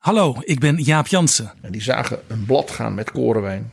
Hallo, ik ben Jaap Jansen En die zagen een blad gaan met korenwijn.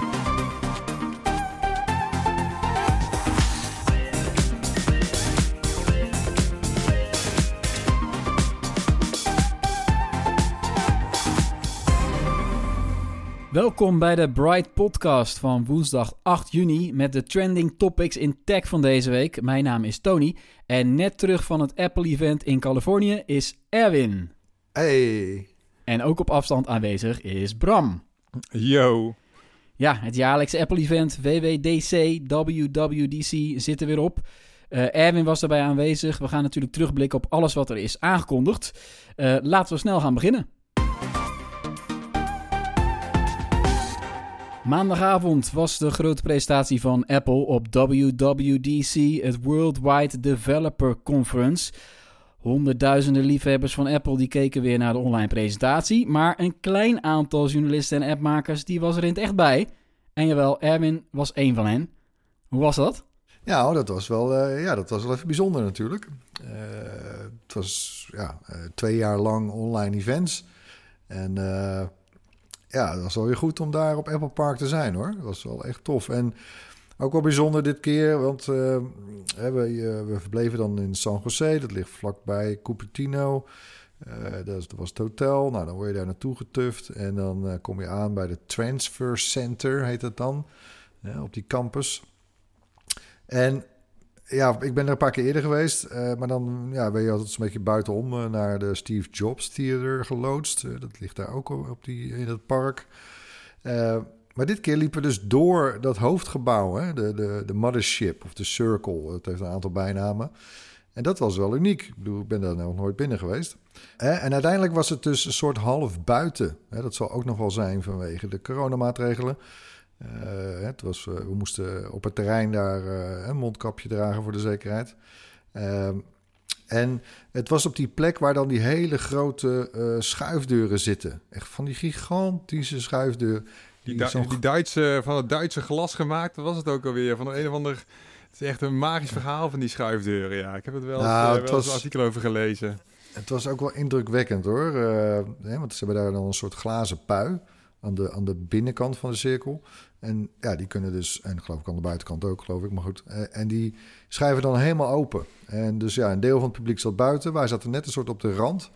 Welkom bij de Bright Podcast van woensdag 8 juni met de trending topics in tech van deze week. Mijn naam is Tony en net terug van het Apple-event in Californië is Erwin. Hey. En ook op afstand aanwezig is Bram. Yo. Ja, het jaarlijkse Apple-event WWDC, WWDC zit er weer op. Eh, Erwin was daarbij aanwezig. We gaan natuurlijk terugblikken op alles wat er is aangekondigd. Eh, laten we snel gaan beginnen. Maandagavond was de grote presentatie van Apple op WWDC, het Worldwide Developer Conference. Honderdduizenden liefhebbers van Apple die keken weer naar de online presentatie, maar een klein aantal journalisten en appmakers die was er in het echt bij. En jawel, Erwin was één van hen. Hoe was dat? Ja, oh, dat was wel, eh, ja, dat was wel even bijzonder natuurlijk. Eh, het was ja, eh, twee jaar lang online events. En ja, dat was wel weer goed om daar op Apple Park te zijn hoor. Dat was wel echt tof. En ook wel bijzonder dit keer, want hè, we, eh, we verbleven dan in San Jose. Dat ligt vlakbij Cupertino. Eh, dat, was het hotel. Nou, dan word je daar naartoe getuft. En dan kom je aan bij de Transfer Center, heet dat dan. op die campus. En ja, ik ben er een paar keer eerder geweest. eh, maar dan ja, ben je altijd een beetje buitenom eh, naar de Steve Jobs Theater geloodst. Eh, dat ligt daar ook op die, in het park. Maar dit keer liepen we dus door dat hoofdgebouw, hè? De, de, de Mothership of de Circle. Het heeft een aantal bijnamen. En dat was wel uniek. Ik bedoel, ik ben daar nog nooit binnen geweest. En uiteindelijk was het dus een soort half buiten. Dat zal ook nog wel zijn vanwege de coronamaatregelen. Eh, het was, eh, we moesten op het terrein daar eh, een mondkapje dragen voor de zekerheid. Ehm, en het was op die plek waar dan die hele grote schuifdeuren zitten. Echt van die gigantische schuifdeuren. Die, Die Duitse, van het Duitse glas gemaakt, was het ook alweer? Van een of ander... Het is echt een magisch verhaal van die schuifdeuren, ja. Ik heb het wel Nou, wel was- een artikel over gelezen. Het was ook wel indrukwekkend hoor. Hè, want ze hebben daar dan een soort glazen pui aan de, aan de binnenkant van de cirkel. En ja, die kunnen dus, en geloof ik aan de buitenkant ook, geloof ik, maar goed. Eh, en die schrijven dan helemaal open. En dus ja, een deel van het publiek zat buiten. Wij zaten net een soort op de rand.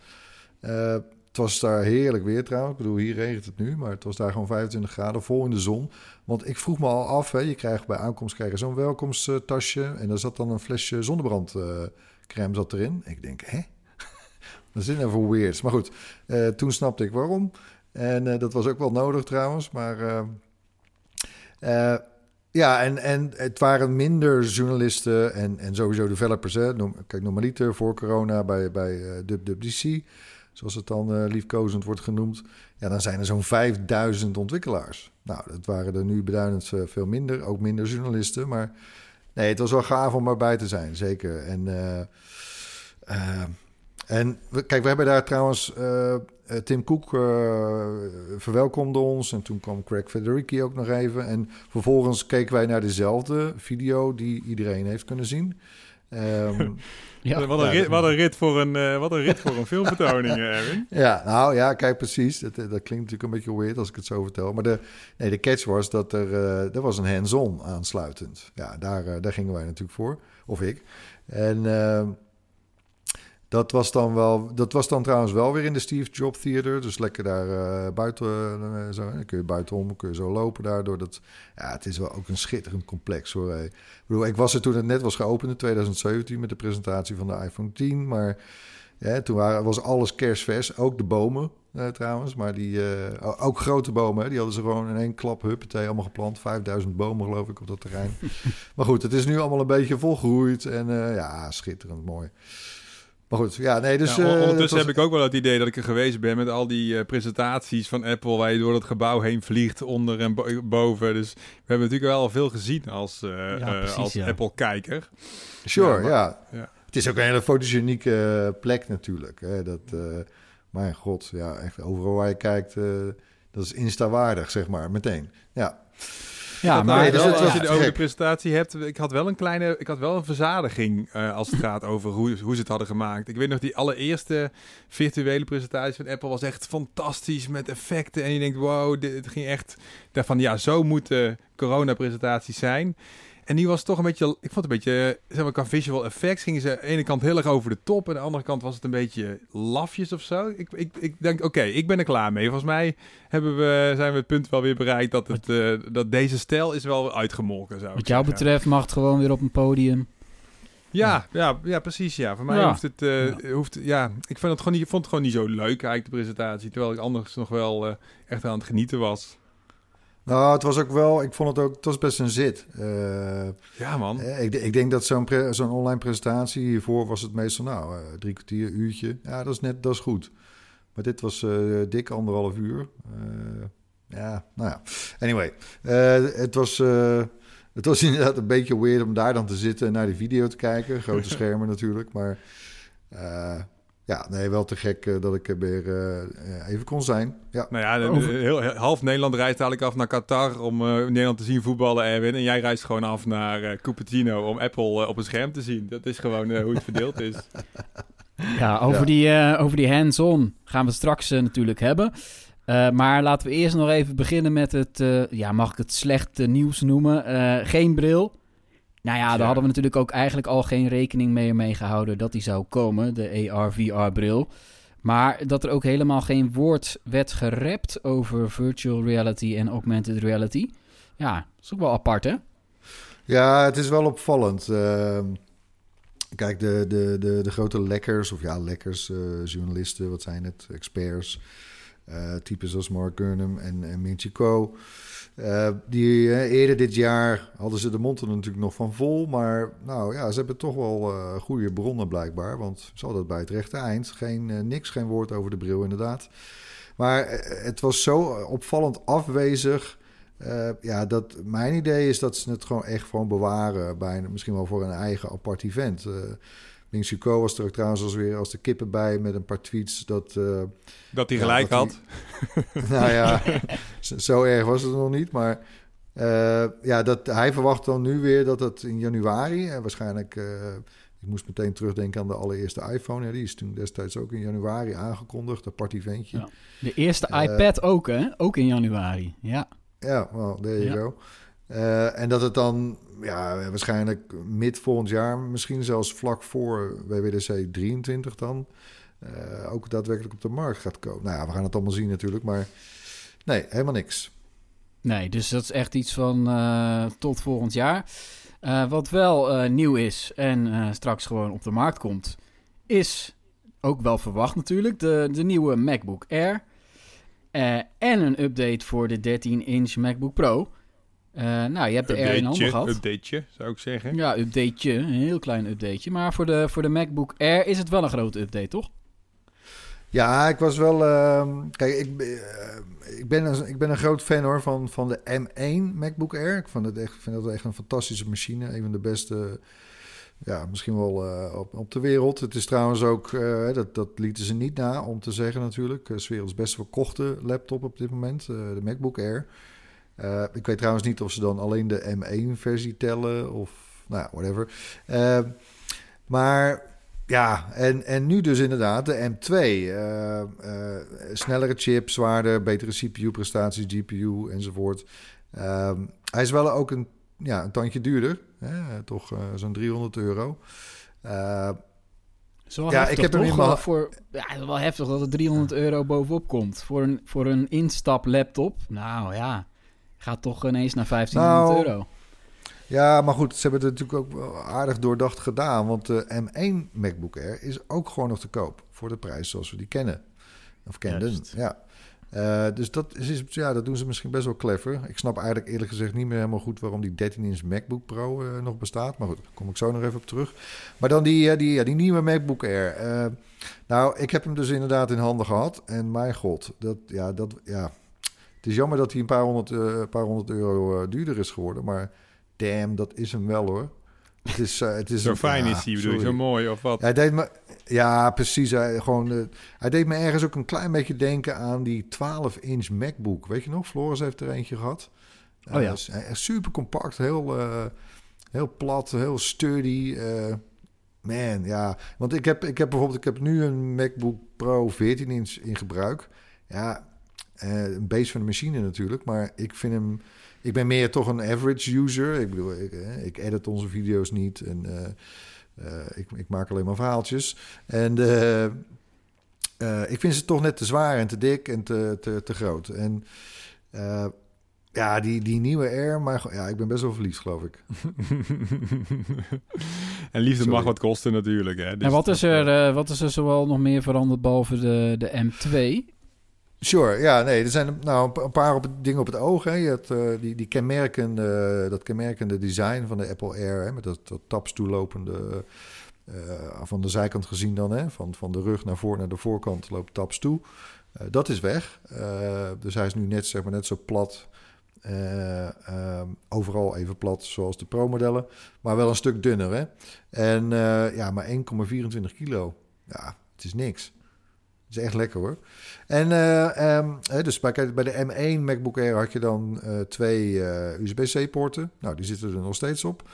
Eh, het was daar heerlijk weer trouwens. Ik bedoel, hier regent het nu, maar het was daar gewoon 25 graden, vol in de zon. Want ik vroeg me al af, hè, je krijgt bij aankomst krijg je zo'n welkomsttasje. En daar zat dan een flesje zonnebrandcrème zat erin. Ik denk, hè? Dat is even weird. Maar goed, eh, toen snapte ik waarom. En eh, dat was ook wel nodig trouwens. Maar eh, ja, en, en het waren minder journalisten en, en sowieso developers. Hè. Kijk, normaliter voor corona bij, bij eh WWDC, zoals het dan eh, liefkozend wordt genoemd. Ja, dan zijn er zo'n 5000 ontwikkelaars. Nou, dat waren er nu beduidend veel minder. Ook minder journalisten. Maar nee, het was wel gaaf om erbij te zijn, zeker. En... en we, kijk, we hebben daar trouwens... eh, eh, Tim Cook eh, verwelkomde ons. En toen kwam Craig Federici ook nog even. En vervolgens keken wij naar dezelfde video die iedereen heeft kunnen zien. Ehm, Ja. wat, een rit, wat, een rit voor een, eh, wat een rit voor een filmvertoning, Erwin. ja, nou ja, kijk precies. Dat, dat klinkt natuurlijk een beetje weird als ik het zo vertel. Maar de, nee, de catch was dat er, eh, er was een hands-on aansluitend. Ja, daar, daar gingen wij natuurlijk voor. Of ik. En... Dat was dan wel, dat was dan trouwens wel weer in de Steve Jobs Theater. Dus lekker daar uh, buiten, uh, zo, dan kun je buitenom, kun je zo lopen daardoor. Dat, ja, het is wel ook een schitterend complex hoor. Ik bedoel, ik was er toen het net was geopend in 2017 met de presentatie van de iPhone 10. Maar ja, toen waren, was alles kerstvers, ook de bomen uh, trouwens. Maar die, ook grote bomen, die hadden ze gewoon in één klap, huppatee, allemaal geplant. 5000 bomen geloof ik op dat terrein. maar goed, het is nu allemaal een beetje volgegroeid en ja, schitterend mooi. Maar goed, ja, nee, dus... Ja, ondertussen heb ik ook wel het idee dat ik er geweest ben met al die uh, presentaties van Apple... waar je door het gebouw heen vliegt, onder en boven. Dus we hebben natuurlijk wel veel gezien als, uh, ja, uh, als Apple-kijker. Sure, ja, ja, Het is ook een hele fotogenieke plek natuurlijk. Hè, dat, mijn god, ja, echt overal waar je kijkt, dat is insta-waardig, zeg maar, meteen. Ja. Ja, maar dus als je over de presentatie hebt, ik had wel een kleine, ik had wel een verzadiging uh, als het gaat over hoe, hoe ze het hadden gemaakt. Ik weet nog die allereerste virtuele presentatie van Apple was echt fantastisch met effecten en je denkt wow, dit, het ging echt daarvan ja, zo moeten corona presentaties zijn. En die was toch een beetje, ik vond het een beetje, zeg maar, qua visual effects gingen ze aan de ene kant heel erg over de top. En aan de andere kant was het een beetje lafjes of zo. Ik, ik, ik denk, oké, ik ben er klaar mee. Volgens mij hebben we, zijn we het punt wel weer bereikt dat, het, uh, dat deze stijl is wel uitgemolken. Zou Wat jou betreft mag het gewoon weer op een podium. Ja, ja, ja, precies. Ja. Voor mij ja. hoeft het, uh, ja. hoeft, ja, ik vond het gewoon niet, vond het gewoon niet zo leuk eigenlijk de presentatie, terwijl ik anders nog wel uh, echt aan het genieten was. Nou, het was ook wel, ik vond het ook, het was best een zit. Uh, ja, man. Ik, ik denk dat zo'n zo'n online presentatie hiervoor was het meestal, nou, uh, drie kwartier, uurtje. Ja, dat is net, dat is goed. Maar dit was uh, dik anderhalf uur. ja, nou ja. Anyway, het was... het was inderdaad een beetje weird om daar dan te zitten en naar de video te kijken. Grote schermen natuurlijk, maar ja, nee, wel te gek uh, dat ik er weer uh, even kon zijn. Ja. Nou ja, de, heel, half Nederland reist eigenlijk af naar Qatar om uh, Nederland te zien voetballen, Erwin. En jij reist gewoon af naar Cupertino om Apple op een scherm te zien. Dat is gewoon hoe het verdeeld is. Ja, over ja. die, over die hands-on gaan we straks natuurlijk hebben. maar laten we eerst nog even beginnen met het, ja, mag ik het slechte nieuws noemen? geen bril. Nou ja, daar hadden we natuurlijk ook eigenlijk al geen rekening mee, mee gehouden dat die zou komen, de AR-VR-bril. Maar dat er ook helemaal geen woord werd gerept over virtual reality en augmented reality. Ja, dat is ook wel apart, hè? Ja, het is wel opvallend. Uh, kijk, de, de, de, de grote lekkers, of ja, lekkers, uh, journalisten, wat zijn het, experts, uh, types als Mark Gurnham en, en Min uh, die uh, eerder dit jaar hadden ze de mond er natuurlijk nog van vol. Maar nou ja, ze hebben toch wel goede bronnen blijkbaar. Want ze het bij het rechte eind. Geen, niks, geen woord over de bril inderdaad. Maar het was zo opvallend afwezig. ja, dat mijn idee is dat ze het gewoon echt gewoon bewaren. Bij, misschien wel voor een eigen apart event. Ming Suko was er ook trouwens als weer als de kippen bij met een paar tweets dat... Uh, dat hij gelijk ja, dat had. nou ja, zo erg was het nog niet, maar... Uh, ja, dat, hij verwacht dan nu weer dat het in januari... en waarschijnlijk... Uh, ik moest meteen terugdenken aan de allereerste iPhone. Ja, die is toen destijds ook in januari aangekondigd, een partyventje. Ja. De eerste iPad ook, hè? Ook in januari, ja. Ja, well, there you ja. go. Uh, en dat het dan ja, waarschijnlijk mid volgend jaar, misschien zelfs vlak voor WWDC 23 dan, uh, ook daadwerkelijk op de markt gaat komen. Nou ja, we gaan het allemaal zien natuurlijk, maar nee, helemaal niks. Nee, dus dat is echt iets van uh, tot volgend jaar. Wat wel nieuw is en straks gewoon op de markt komt, is ook wel verwacht natuurlijk, de, de nieuwe MacBook Air. en een update voor de 13-inch MacBook Pro. Uh, nou, je hebt de Air in handen gehad. Updateje, zou ik zeggen. Ja, updateje. Een heel klein updateje. Maar voor de, voor de MacBook Air is het wel een grote update, toch? Ja, ik was wel... Uh, kijk, ik, uh, ik, ben een, ik ben een groot fan hoor van, van de M1 MacBook Air. Ik vond het echt, vind dat echt een fantastische machine. Een van de beste... Ja, misschien wel uh, op, op de wereld. Het is trouwens ook, uh, dat, dat lieten ze niet na om te zeggen natuurlijk. Uh, werelds best verkochte laptop op dit moment, de MacBook Air. Uh, ik weet trouwens niet of ze dan alleen de M1-versie tellen of nou ja, whatever. Uh, maar ja, en, en nu dus inderdaad de M2. Uh, snellere chip, zwaarder, betere CPU-prestaties, GPU enzovoort. Ehm, hij is wel ook een, ja, een tandje duurder, hè? toch zo'n 300 euro. Zo ja, ik heb er toch voor. Ja, het wel heftig dat er 300 euro bovenop komt voor een, voor een instap laptop. Nou ja, gaat toch ineens naar 1500 nou, euro. Ja, maar goed, ze hebben het natuurlijk ook aardig doordacht gedaan. Want de M1 MacBook Air is ook gewoon nog te koop. Voor de prijs zoals we die kennen. Of kenden, ja. Uh, dus dat, is, ja, dat doen ze misschien best wel clever. Ik snap eigenlijk eerlijk gezegd niet meer helemaal goed waarom die 13-inch MacBook Pro uh, nog bestaat. Maar goed, daar kom ik zo nog even op terug. Maar dan die, uh, die, ja, die nieuwe MacBook Air. nou, ik heb hem dus inderdaad in handen gehad. En mijn god, dat, ja, dat, ja. Het is jammer dat hij een paar honderd, paar honderd euro duurder is geworden. Maar damn, dat is hem wel hoor. Het is, uh, het is zo fijn is hij, bedoel je, zo mooi of wat? Hij deed me, ja, precies. Hij, gewoon, uh, hij deed me ergens ook een klein beetje denken aan die 12-inch MacBook. Weet je nog? Floris heeft er eentje gehad. Oh ja. Uh, super compact, heel, heel plat, heel sturdy. man, ja. Want ik heb, ik heb bijvoorbeeld, ik heb nu een MacBook Pro 14 inch in gebruik. Ja, een base van de machine natuurlijk, maar ik vind hem ik ben meer toch een average user. Ik bedoel, ik, ik edit onze video's niet en uh, uh, ik, ik, maak alleen maar verhaaltjes. En uh, ik vind ze toch net te zwaar en te dik en te, te, te groot. En ja, die, die nieuwe Air, maar ja, ik ben best wel verliefd, geloof ik. en liefde mag wat kosten natuurlijk. Hè? Dus en wat is, er, wat is er zoal nog meer veranderd behalve de, de M2? Sure, ja, nee, er zijn nou een paar op, dingen op het oog. Hè. Je hebt uh, die, kenmerkende, dat kenmerkende design van de Apple Air, hè, met dat, dat taps toelopende, uh, van de zijkant gezien dan, hè, van, van de rug naar voor naar de voorkant loopt taps toe. Uh, dat is weg. dus hij is nu net, zeg maar, net zo plat. Ehm, overal even plat, zoals de Pro-modellen, maar wel een stuk dunner. Hè? En ja, maar 1,24 kilo. Ja, het is niks is echt lekker hoor. En uh, um, dus bij, bij de M1 MacBook Air had je dan uh, twee uh, USB-C poorten. Nou, die zitten er nog steeds op.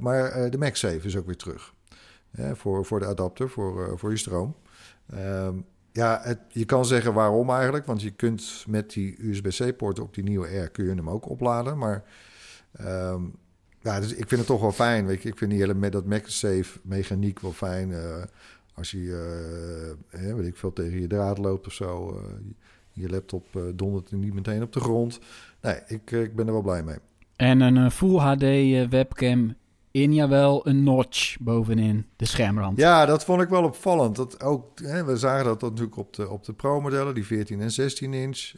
maar de MagSafe is ook weer terug. voor, voor de adapter, voor, voor je stroom. Um, ja, het, je kan zeggen waarom eigenlijk. Want je kunt met die USB-C-poorten op die nieuwe Air... kun je hem ook opladen. Maar um, ja, dus ik vind het toch wel fijn. Weet je. Ik vind die hele met dat MagSafe mechaniek wel fijn als je, uh, weet ik veel, tegen je draad loopt of zo, uh, je laptop uh, dondert niet meteen op de grond. Nee, ik, ik ben er wel blij mee. En een Full HD webcam in, jawel, een notch bovenin de schermrand. Ja, dat vond ik wel opvallend. Dat ook, hè, we zagen dat natuurlijk op de, op de Pro-modellen, die 14 en 16 inch.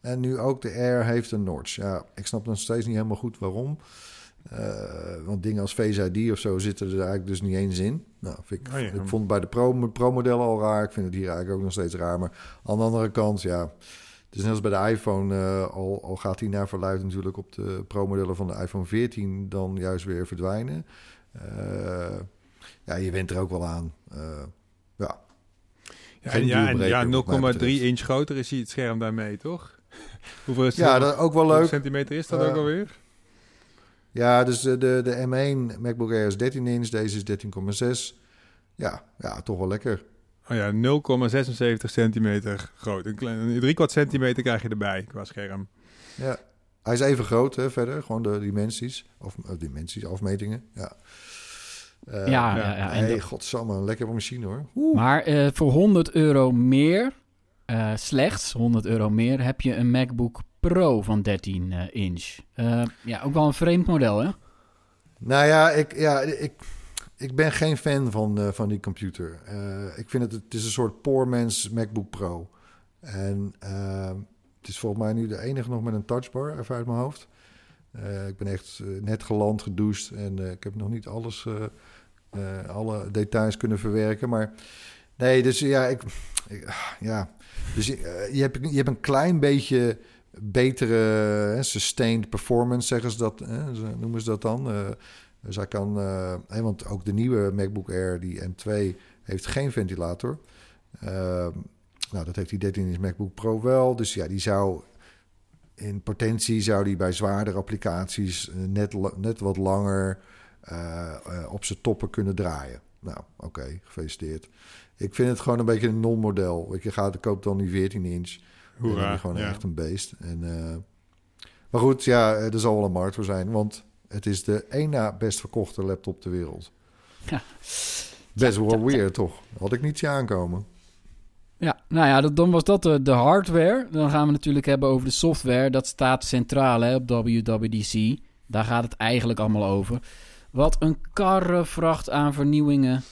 en nu ook de Air heeft een notch. Ja, ik snap nog steeds niet helemaal goed waarom. Uh, want dingen als Face ID of zo zitten er eigenlijk dus niet eens in. Nou, ik, oh ik vond het bij de Pro-modellen al raar. Ik vind het hier eigenlijk ook nog steeds raar. Maar aan de andere kant, ja... Het is net als bij de iPhone, uh, al, al, gaat die naar verluid natuurlijk op de Pro-modellen van de iPhone 14 dan juist weer verdwijnen. Uh, ja, je went er ook wel aan. ja. Ja, ja, ja 0,3 inch groter is het scherm daarmee, toch? Hoeveel is ja, dat ook wel leuk. centimeter is dat ook alweer? Ja, dus de, de, de M1 MacBook Air is 13 inch, deze is 13,6. Ja, ja, toch wel lekker. Oh ja, 0,76 centimeter groot. Een, klein, drie kwart centimeter krijg je erbij qua scherm. Ja, hij is even groot hè, verder. Gewoon de dimensies. Of uh, dimensies, afmetingen. Ja. Uh, ja, ja, ja. Hey, godsamme, een lekkere machine hoor. Oeh. Maar uh, voor 100 euro meer, slechts 100 euro meer, heb je een MacBook Pro van 13 uh, eh, inch. Uh, ja, ook wel een vreemd model, hè? Nou ja, ik, ja, ik, ik ben geen fan van, uh, van die computer. ik vind het, het is een soort poor man's MacBook Pro. En het is volgens mij nu de enige nog met een touchbar, even uit mijn hoofd. ik ben echt net geland, gedoucht en ik heb nog niet alles, alle details kunnen verwerken. Maar nee, dus ja, ik, ik ja. Dus je, hebt, je hebt een klein beetje betere sustained performance, zeggen ze dat, noemen ze dat dan. Uh, dus hij kan, uh, want ook de nieuwe MacBook Air, die M2, heeft geen ventilator. Uh, nou, dat heeft die 13-inch MacBook Pro wel. Dus ja, die zou in potentie zou die bij zwaardere applicaties net, net wat langer op zijn toppen kunnen draaien. Nou, oké, gefeliciteerd. Ik vind het gewoon een beetje een non-model. Je gaat, koop dan die 14 inch. Hoera, gewoon echt een beest. En, uh, maar goed, ja, er zal wel een markt voor zijn. Want het is de één na best verkochte laptop ter wereld. Ja. Best wel weird, toch? Had ik niet zien aankomen. Ja, nou ja, dan was dat de, de, hardware. Dan gaan we natuurlijk hebben over de software. Dat staat centraal hè, op WWDC. Daar gaat het eigenlijk allemaal over. Wat een karrevracht aan vernieuwingen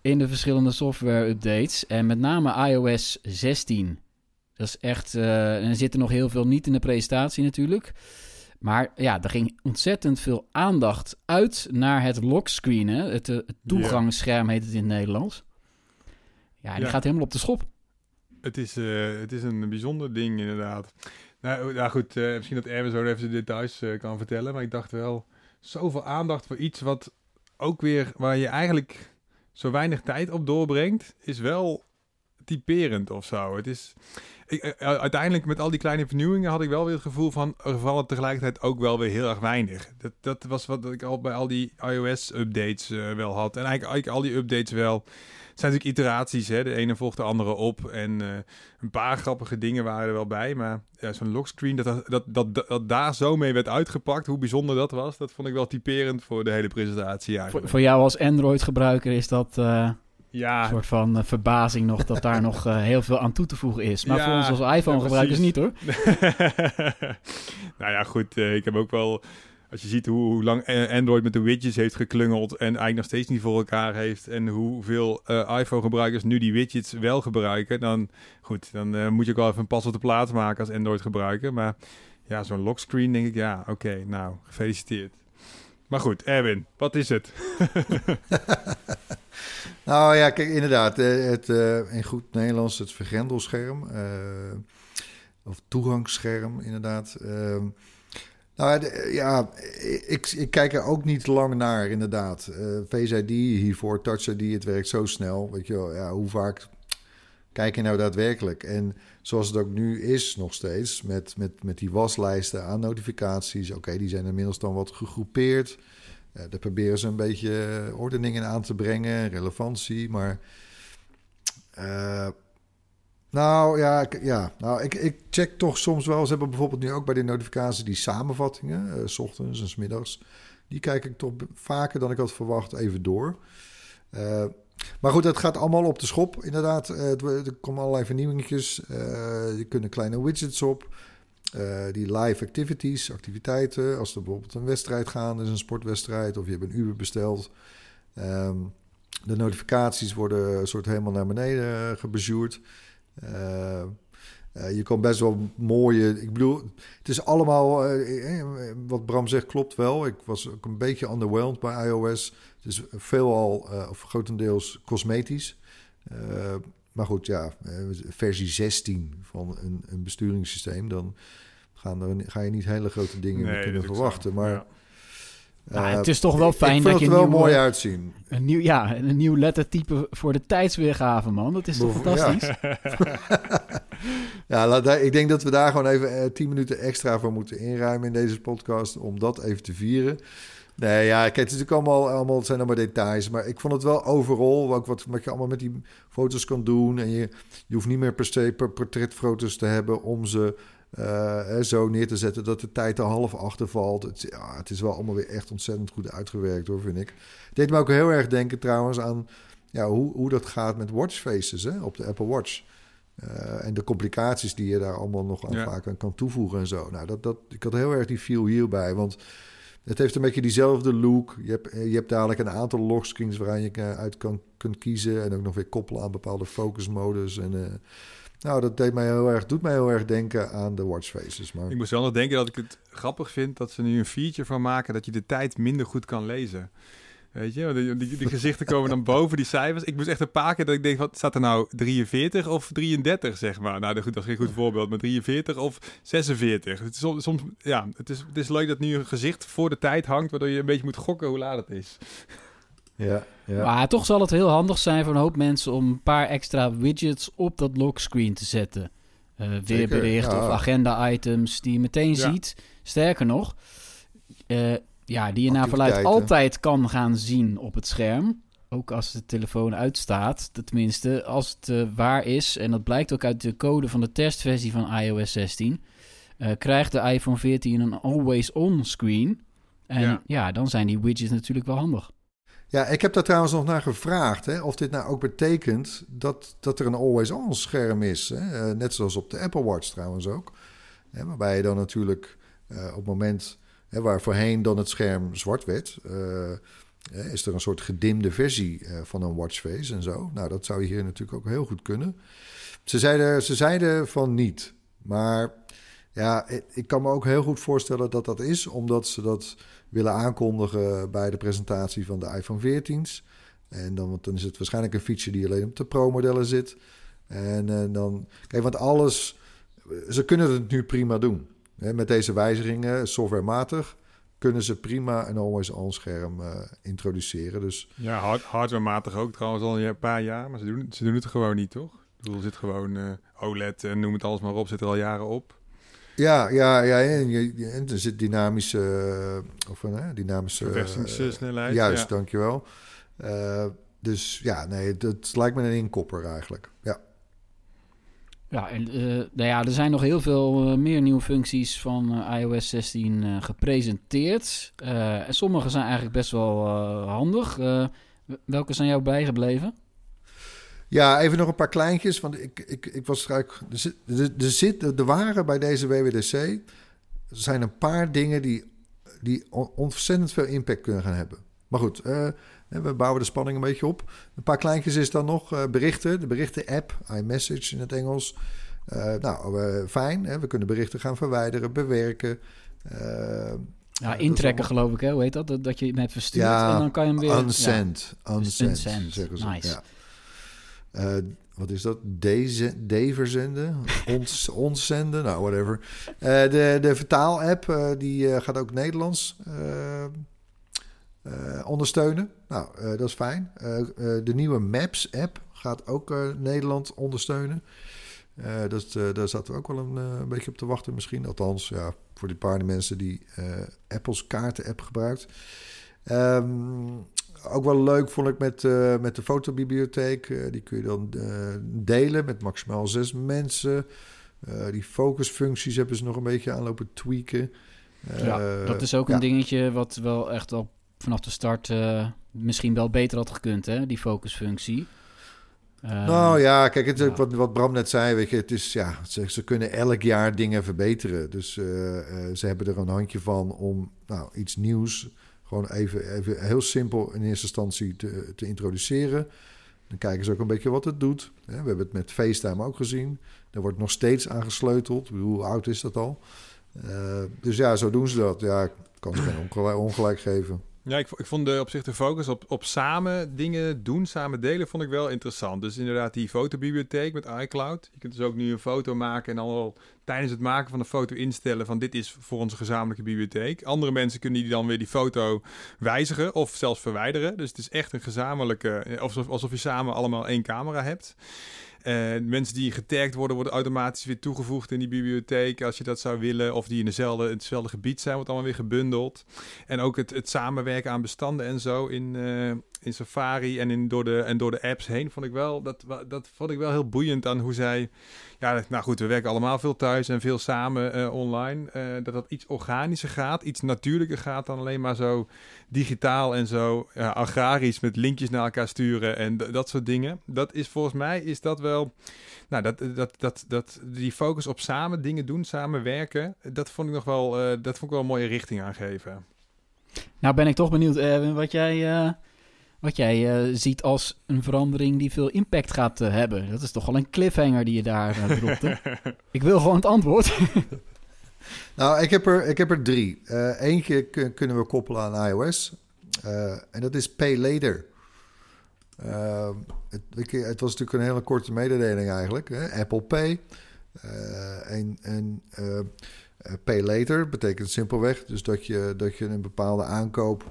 in de verschillende software-updates. En met name iOS 16. Dat is echt... Uh, en er zitten nog heel veel niet in de presentatie natuurlijk. Maar ja, er ging ontzettend veel aandacht uit naar het lockscreen. Hè? Het, eh, het toegangsscherm heet het in het Nederlands. Ja, die gaat helemaal op de schop. Het is, uh, het is een bijzonder ding inderdaad. Nou, nou goed, uh, misschien dat Erwin zo even de details kan vertellen. Maar ik dacht wel, zoveel aandacht voor iets wat ook weer... waar je eigenlijk zo weinig tijd op doorbrengt... is wel typerend of zo. Het is ik, eh, eh, uiteindelijk met al die kleine vernieuwingen had ik wel weer het gevoel van er vallen tegelijkertijd ook wel weer heel erg weinig. Dat, dat was wat ik al bij al die iOS-updates uh, wel had. En eigenlijk, eigenlijk al die updates wel. Het zijn natuurlijk iteraties, hè? de ene volgt de andere op. En uh, een paar grappige dingen waren er wel bij. Maar ja, zo'n lockscreen, dat, dat, dat, dat, daar zo mee werd uitgepakt, hoe bijzonder dat was, dat vond ik wel typerend voor de hele presentatie. Voor, voor, jou als Android-gebruiker is dat ja. Een soort van uh, verbazing nog dat daar nog uh, heel veel aan toe te voegen is. Maar voor ons als iPhone-gebruikers niet hoor. nou ja, goed. Uh, ik heb ook wel... Als je ziet hoe, hoe, lang Android met de widgets heeft geklungeld... en eigenlijk nog steeds niet voor elkaar heeft... en hoeveel iPhone-gebruikers nu die widgets wel gebruiken... dan, goed, dan moet je ook wel even een pas op de plaats maken als Android-gebruiker. Maar ja, zo'n lockscreen denk ik, ja, oké, nou, gefeliciteerd. Maar goed, Erwin, wat is het? nou ja, kijk, inderdaad, eh, het, uh, in goed Nederlands het vergrendelscherm. Uh, of toegangsscherm, inderdaad. Uh, nou ja, ik, ik kijk er ook niet lang naar, inderdaad. Uh, Face hiervoor, Touch ID, het werkt zo snel. Weet je wel, ja, hoe vaak kijk je nou daadwerkelijk? En zoals het ook nu is nog steeds, met, met, met die waslijsten aan notificaties. Oké, die zijn inmiddels dan wat gegroepeerd. Uh, daar proberen ze een beetje ordeningen aan te brengen, relevantie. Maar uh, nou ja, ja nou, ik, ik check toch soms wel. Ze hebben bijvoorbeeld nu ook bij de notificaties die samenvattingen, s ochtends en s middags. Die kijk ik toch vaker dan ik had verwacht even door. Maar goed, het gaat allemaal op de schop, inderdaad. Uh, er komen allerlei vernieuwingetjes. Uh, er kunnen kleine widgets op. Uh, die live activities, activiteiten. Als er bijvoorbeeld een wedstrijd gaan, is een sportwedstrijd... of je hebt een Uber besteld. Um, de notificaties worden soort helemaal naar beneden gebezuurd. Je kan best wel mooie... Ik bedoel, het is allemaal... wat Bram zegt klopt wel. Ik was ook een beetje underwhelmed bij iOS... Dus veelal, uh, of grotendeels cosmetisch. Maar goed, ja, versie 16 van een, een besturingssysteem, dan gaan er, ga je niet hele grote dingen nee, kunnen verwachten. Maar ja. Nou, het is toch wel fijn dat je er wel mooi uitzien. Een nieuw, ja, een nieuw lettertype voor de tijdsweergave, man. Dat is toch fantastisch? Ja, ja ik denk dat we daar gewoon even 10 minuten extra voor moeten inruimen in deze podcast om dat even te vieren. Nee, ja, kijk, het is natuurlijk allemaal, allemaal het zijn allemaal details. Maar ik vond het wel overal, ook wat, wat je allemaal met die foto's kan doen. En je, je hoeft niet meer per se per portretfoto's te hebben om ze uh, zo neer te zetten dat de tijd er half achter valt. Het, ja, het is wel allemaal weer echt ontzettend goed uitgewerkt hoor, vind ik. Het deed me ook heel erg denken trouwens aan ja, hoe, hoe dat gaat met watchfaces hè, op de Apple Watch. Uh, en de complicaties die je daar allemaal nog aan ja. vaak aan kan toevoegen en zo. Nou, dat, dat, ik had heel erg die feel hierbij, want... Het heeft een beetje diezelfde look. Je hebt, je hebt dadelijk een aantal lockscreens waaraan je uit kan, kunt kiezen. En ook nog weer koppelen aan bepaalde focusmodus. En uh, nou, dat deed mij heel erg, doet mij heel erg denken aan de watchfaces. Maar... Ik moest wel nog denken dat ik het grappig vind dat ze nu een feature van maken dat je de tijd minder goed kan lezen. Weet je, die, die, gezichten komen dan boven die cijfers. Ik moest echt een paar keer dat ik denk, wat staat er nou 43 of 33, zeg maar. Nou, dat is geen goed voorbeeld, maar 43 of 46. Het is soms, soms, ja, het is, het is leuk dat nu een gezicht voor de tijd hangt, waardoor je een beetje moet gokken hoe laat het is. Ja, ja. Maar toch zal het heel handig zijn voor een hoop mensen om een paar extra widgets op dat lockscreen te zetten. Uh, weerbericht ja. of agenda-items die je meteen ja. ziet. Sterker nog, uh, ja, die je naar verluid altijd kan gaan zien op het scherm. Ook als de telefoon uitstaat. Tenminste, als het uh, waar is. En dat blijkt ook uit de code van de testversie van iOS 16. Uh, krijgt de iPhone 14 een always-on screen. En ja. ja. dan zijn die widgets natuurlijk wel handig. Ja, ik heb daar trouwens nog naar gevraagd. Hè, of dit nou ook betekent dat, dat er een always-on scherm is. Hè? net zoals op de Apple Watch trouwens ook. Hè, waarbij je dan natuurlijk op het moment hè, waar voorheen dan het scherm zwart werd is er een soort gedimde versie van een watchface en zo? Nou, dat zou hier natuurlijk ook heel goed kunnen. Ze zeiden, ze zeiden van niet. Maar ja, ik kan me ook heel goed voorstellen dat dat is, omdat ze dat willen aankondigen bij de presentatie van de iPhone 14's. En dan, dan is het waarschijnlijk een feature die alleen op de Pro-modellen zit. En, en, dan, kijk, want alles, ze kunnen het nu prima doen. Met deze wijzigingen, softwarematig kunnen ze prima een always-on scherm uh, introduceren. Dus... Ja, hard, hardwarematig ook trouwens al een paar jaar, maar ze doen, ze doen het gewoon niet, toch? Ik bedoel, zit gewoon uh, OLED en noem het alles maar op, zit er al jaren op. Ja, ja, ja. En, en er zit dynamische... Uh, of een dynamische... Verversingssnelheid. juist, ja. dankjewel. dus ja, nee, dat lijkt me een inkopper eigenlijk. Ja. Ja, en uh, nou ja, er zijn nog heel veel uh, meer nieuwe functies van uh, iOS 16 gepresenteerd. en sommige zijn eigenlijk best wel handig. welke zijn jou bijgebleven? Ja, even nog een paar kleintjes. Want ik, ik, ik was eigenlijk. Er, er, zit, er waren bij deze WWDC. Er zijn een paar dingen die, die ontzettend veel impact kunnen gaan hebben. Maar goed, we bouwen de spanning een beetje op. Een paar kleintjes is dan nog uh, berichten. De berichten-app, iMessage in het Engels. Uh, nou, fijn. Hè? We kunnen berichten gaan verwijderen, bewerken. ja, intrekken geloof ik, hè? hoe heet dat? Dat je hem hebt verstuurd ja, en dan kan je hem weer... Unsend. Ja. Unsend, unsend. zeggen ze. Nice. Ja. Wat is dat? De verzenden? Ons, ons zenden? Nou, whatever. de, de vertaal-app, die gaat ook Nederlands ondersteunen. Nou, dat is fijn. De nieuwe Maps-app gaat ook Nederland ondersteunen. dat, daar zaten we ook wel een, beetje op te wachten misschien. Althans, ja, voor die paar mensen die Apples kaarten-app gebruikt. Um, ook wel leuk vond ik met, met de fotobibliotheek. die kun je dan delen met maximaal zes mensen. die focusfuncties hebben ze nog een beetje aan lopen tweaken. ja, dat is ook een dingetje wat wel echt al vanaf de start misschien wel beter had gekund, hè? Die focusfunctie. Uh, nou ja, kijk, het, ja. Wat, wat Bram net zei, weet je, het is, ja, ze, ze kunnen elk jaar dingen verbeteren. Dus uh, ze hebben er een handje van om nou, iets nieuws gewoon even, even heel simpel in eerste instantie te, te introduceren. Dan kijken ze ook een beetje wat het doet. We hebben het met FaceTime ook gezien. Er wordt nog steeds aangesleuteld. Hoe oud is dat al? dus ja, zo doen ze dat. Ja, ik kan ze geen ongelijk geven. Ja, ik, ik vond de, op zich de focus op, op samen dingen doen, samen delen, vond ik wel interessant. Dus inderdaad die fotobibliotheek met iCloud. Je kunt dus ook nu een foto maken en al tijdens het maken van de foto instellen van dit is voor onze gezamenlijke bibliotheek. Andere mensen kunnen die dan weer die foto wijzigen of zelfs verwijderen. Dus het is echt een gezamenlijke, eh, alsof, alsof je samen allemaal één camera hebt. Uh, mensen die getagd worden, worden automatisch weer toegevoegd in die bibliotheek als je dat zou willen. Of die in dezelfde, hetzelfde gebied zijn, wordt allemaal weer gebundeld. En ook het, het samenwerken aan bestanden en zo in, uh, in Safari en, in, door de, en door de apps heen, vond ik wel, dat, dat vond ik wel heel boeiend aan hoe zij ja, nou goed, we werken allemaal veel thuis en veel samen uh, online. Uh, dat dat iets organischer gaat, iets natuurlijker gaat dan alleen maar zo digitaal en zo uh, agrarisch met linkjes naar elkaar sturen en dat soort dingen. Dat is volgens mij is dat wel, nou dat, dat, dat, dat die focus op samen dingen doen, samen werken, dat vond ik nog wel, dat vond ik wel een mooie richting aangeven. Nou ben ik toch benieuwd, Erwin, wat jij wat jij uh, ziet als een verandering die veel impact gaat uh, hebben. Dat is toch wel een cliffhanger die je daar uh, dropt. ik wil gewoon het antwoord. nou, ik heb er, ik heb er drie. eentje kunnen we koppelen aan iOS. en dat is Pay Later. Het, het, was natuurlijk een hele korte mededeling eigenlijk. Hè? Apple Pay. en en Pay Later betekent simpelweg dus dat je, dat je een bepaalde aankoop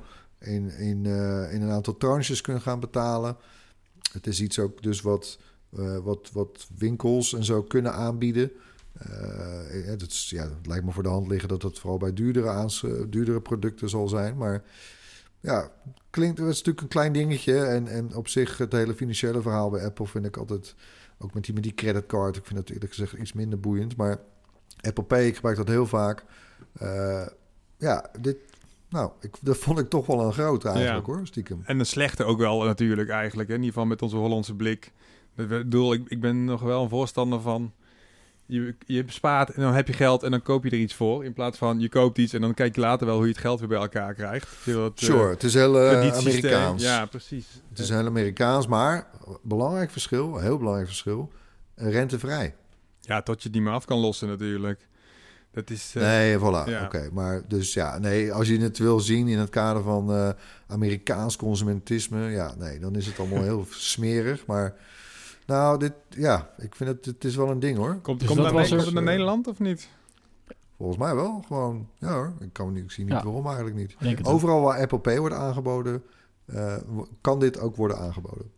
in, in, een aantal tranches kunnen gaan betalen. Het is iets ook dus wat, uh, wat, wat winkels en zo kunnen aanbieden. Het, is, ja, lijkt me voor de hand liggen dat het vooral bij duurdere, duurdere producten zal zijn. Maar ja, klinkt, het is natuurlijk een klein dingetje. En, en op zich het hele financiële verhaal bij Apple vind ik altijd... Ook met die, met die creditcard, ik vind dat eerlijk gezegd iets minder boeiend. Maar Apple Pay, ik gebruik dat heel vaak. ja, dit nou, ik, dat vond ik toch wel een grote eigenlijk hoor, stiekem. En een slechte ook wel natuurlijk eigenlijk. Hè? In ieder geval met onze Hollandse blik. Ik bedoel, ik, ik ben nog wel een voorstander van je, je bespaart en dan heb je geld en dan koop je er iets voor. In plaats van je koopt iets en dan kijk je later wel hoe je het geld weer bij elkaar krijgt. Dat, sure, uh, het is heel uh, Amerikaans. Ja, precies. Het is heel Amerikaans, maar belangrijk verschil, heel belangrijk verschil, rentevrij. Ja, tot je het niet meer af kan lossen natuurlijk. Dat is, uh, nee, voilà. Ja. Oké, maar dus ja, nee, als je het wil zien in het kader van uh, Amerikaans consumentisme, ja, nee, dan is het allemaal heel smerig. Maar nou, dit, ja, ik vind het, het is wel een ding hoor. Komt, dus komt, was het naar Nederland of niet? Volgens mij wel, gewoon. Ja hoor, ik, kan niet, ik zie niet waarom eigenlijk niet. Overal waar Apple Pay wordt aangeboden, uh, kan dit ook worden aangeboden.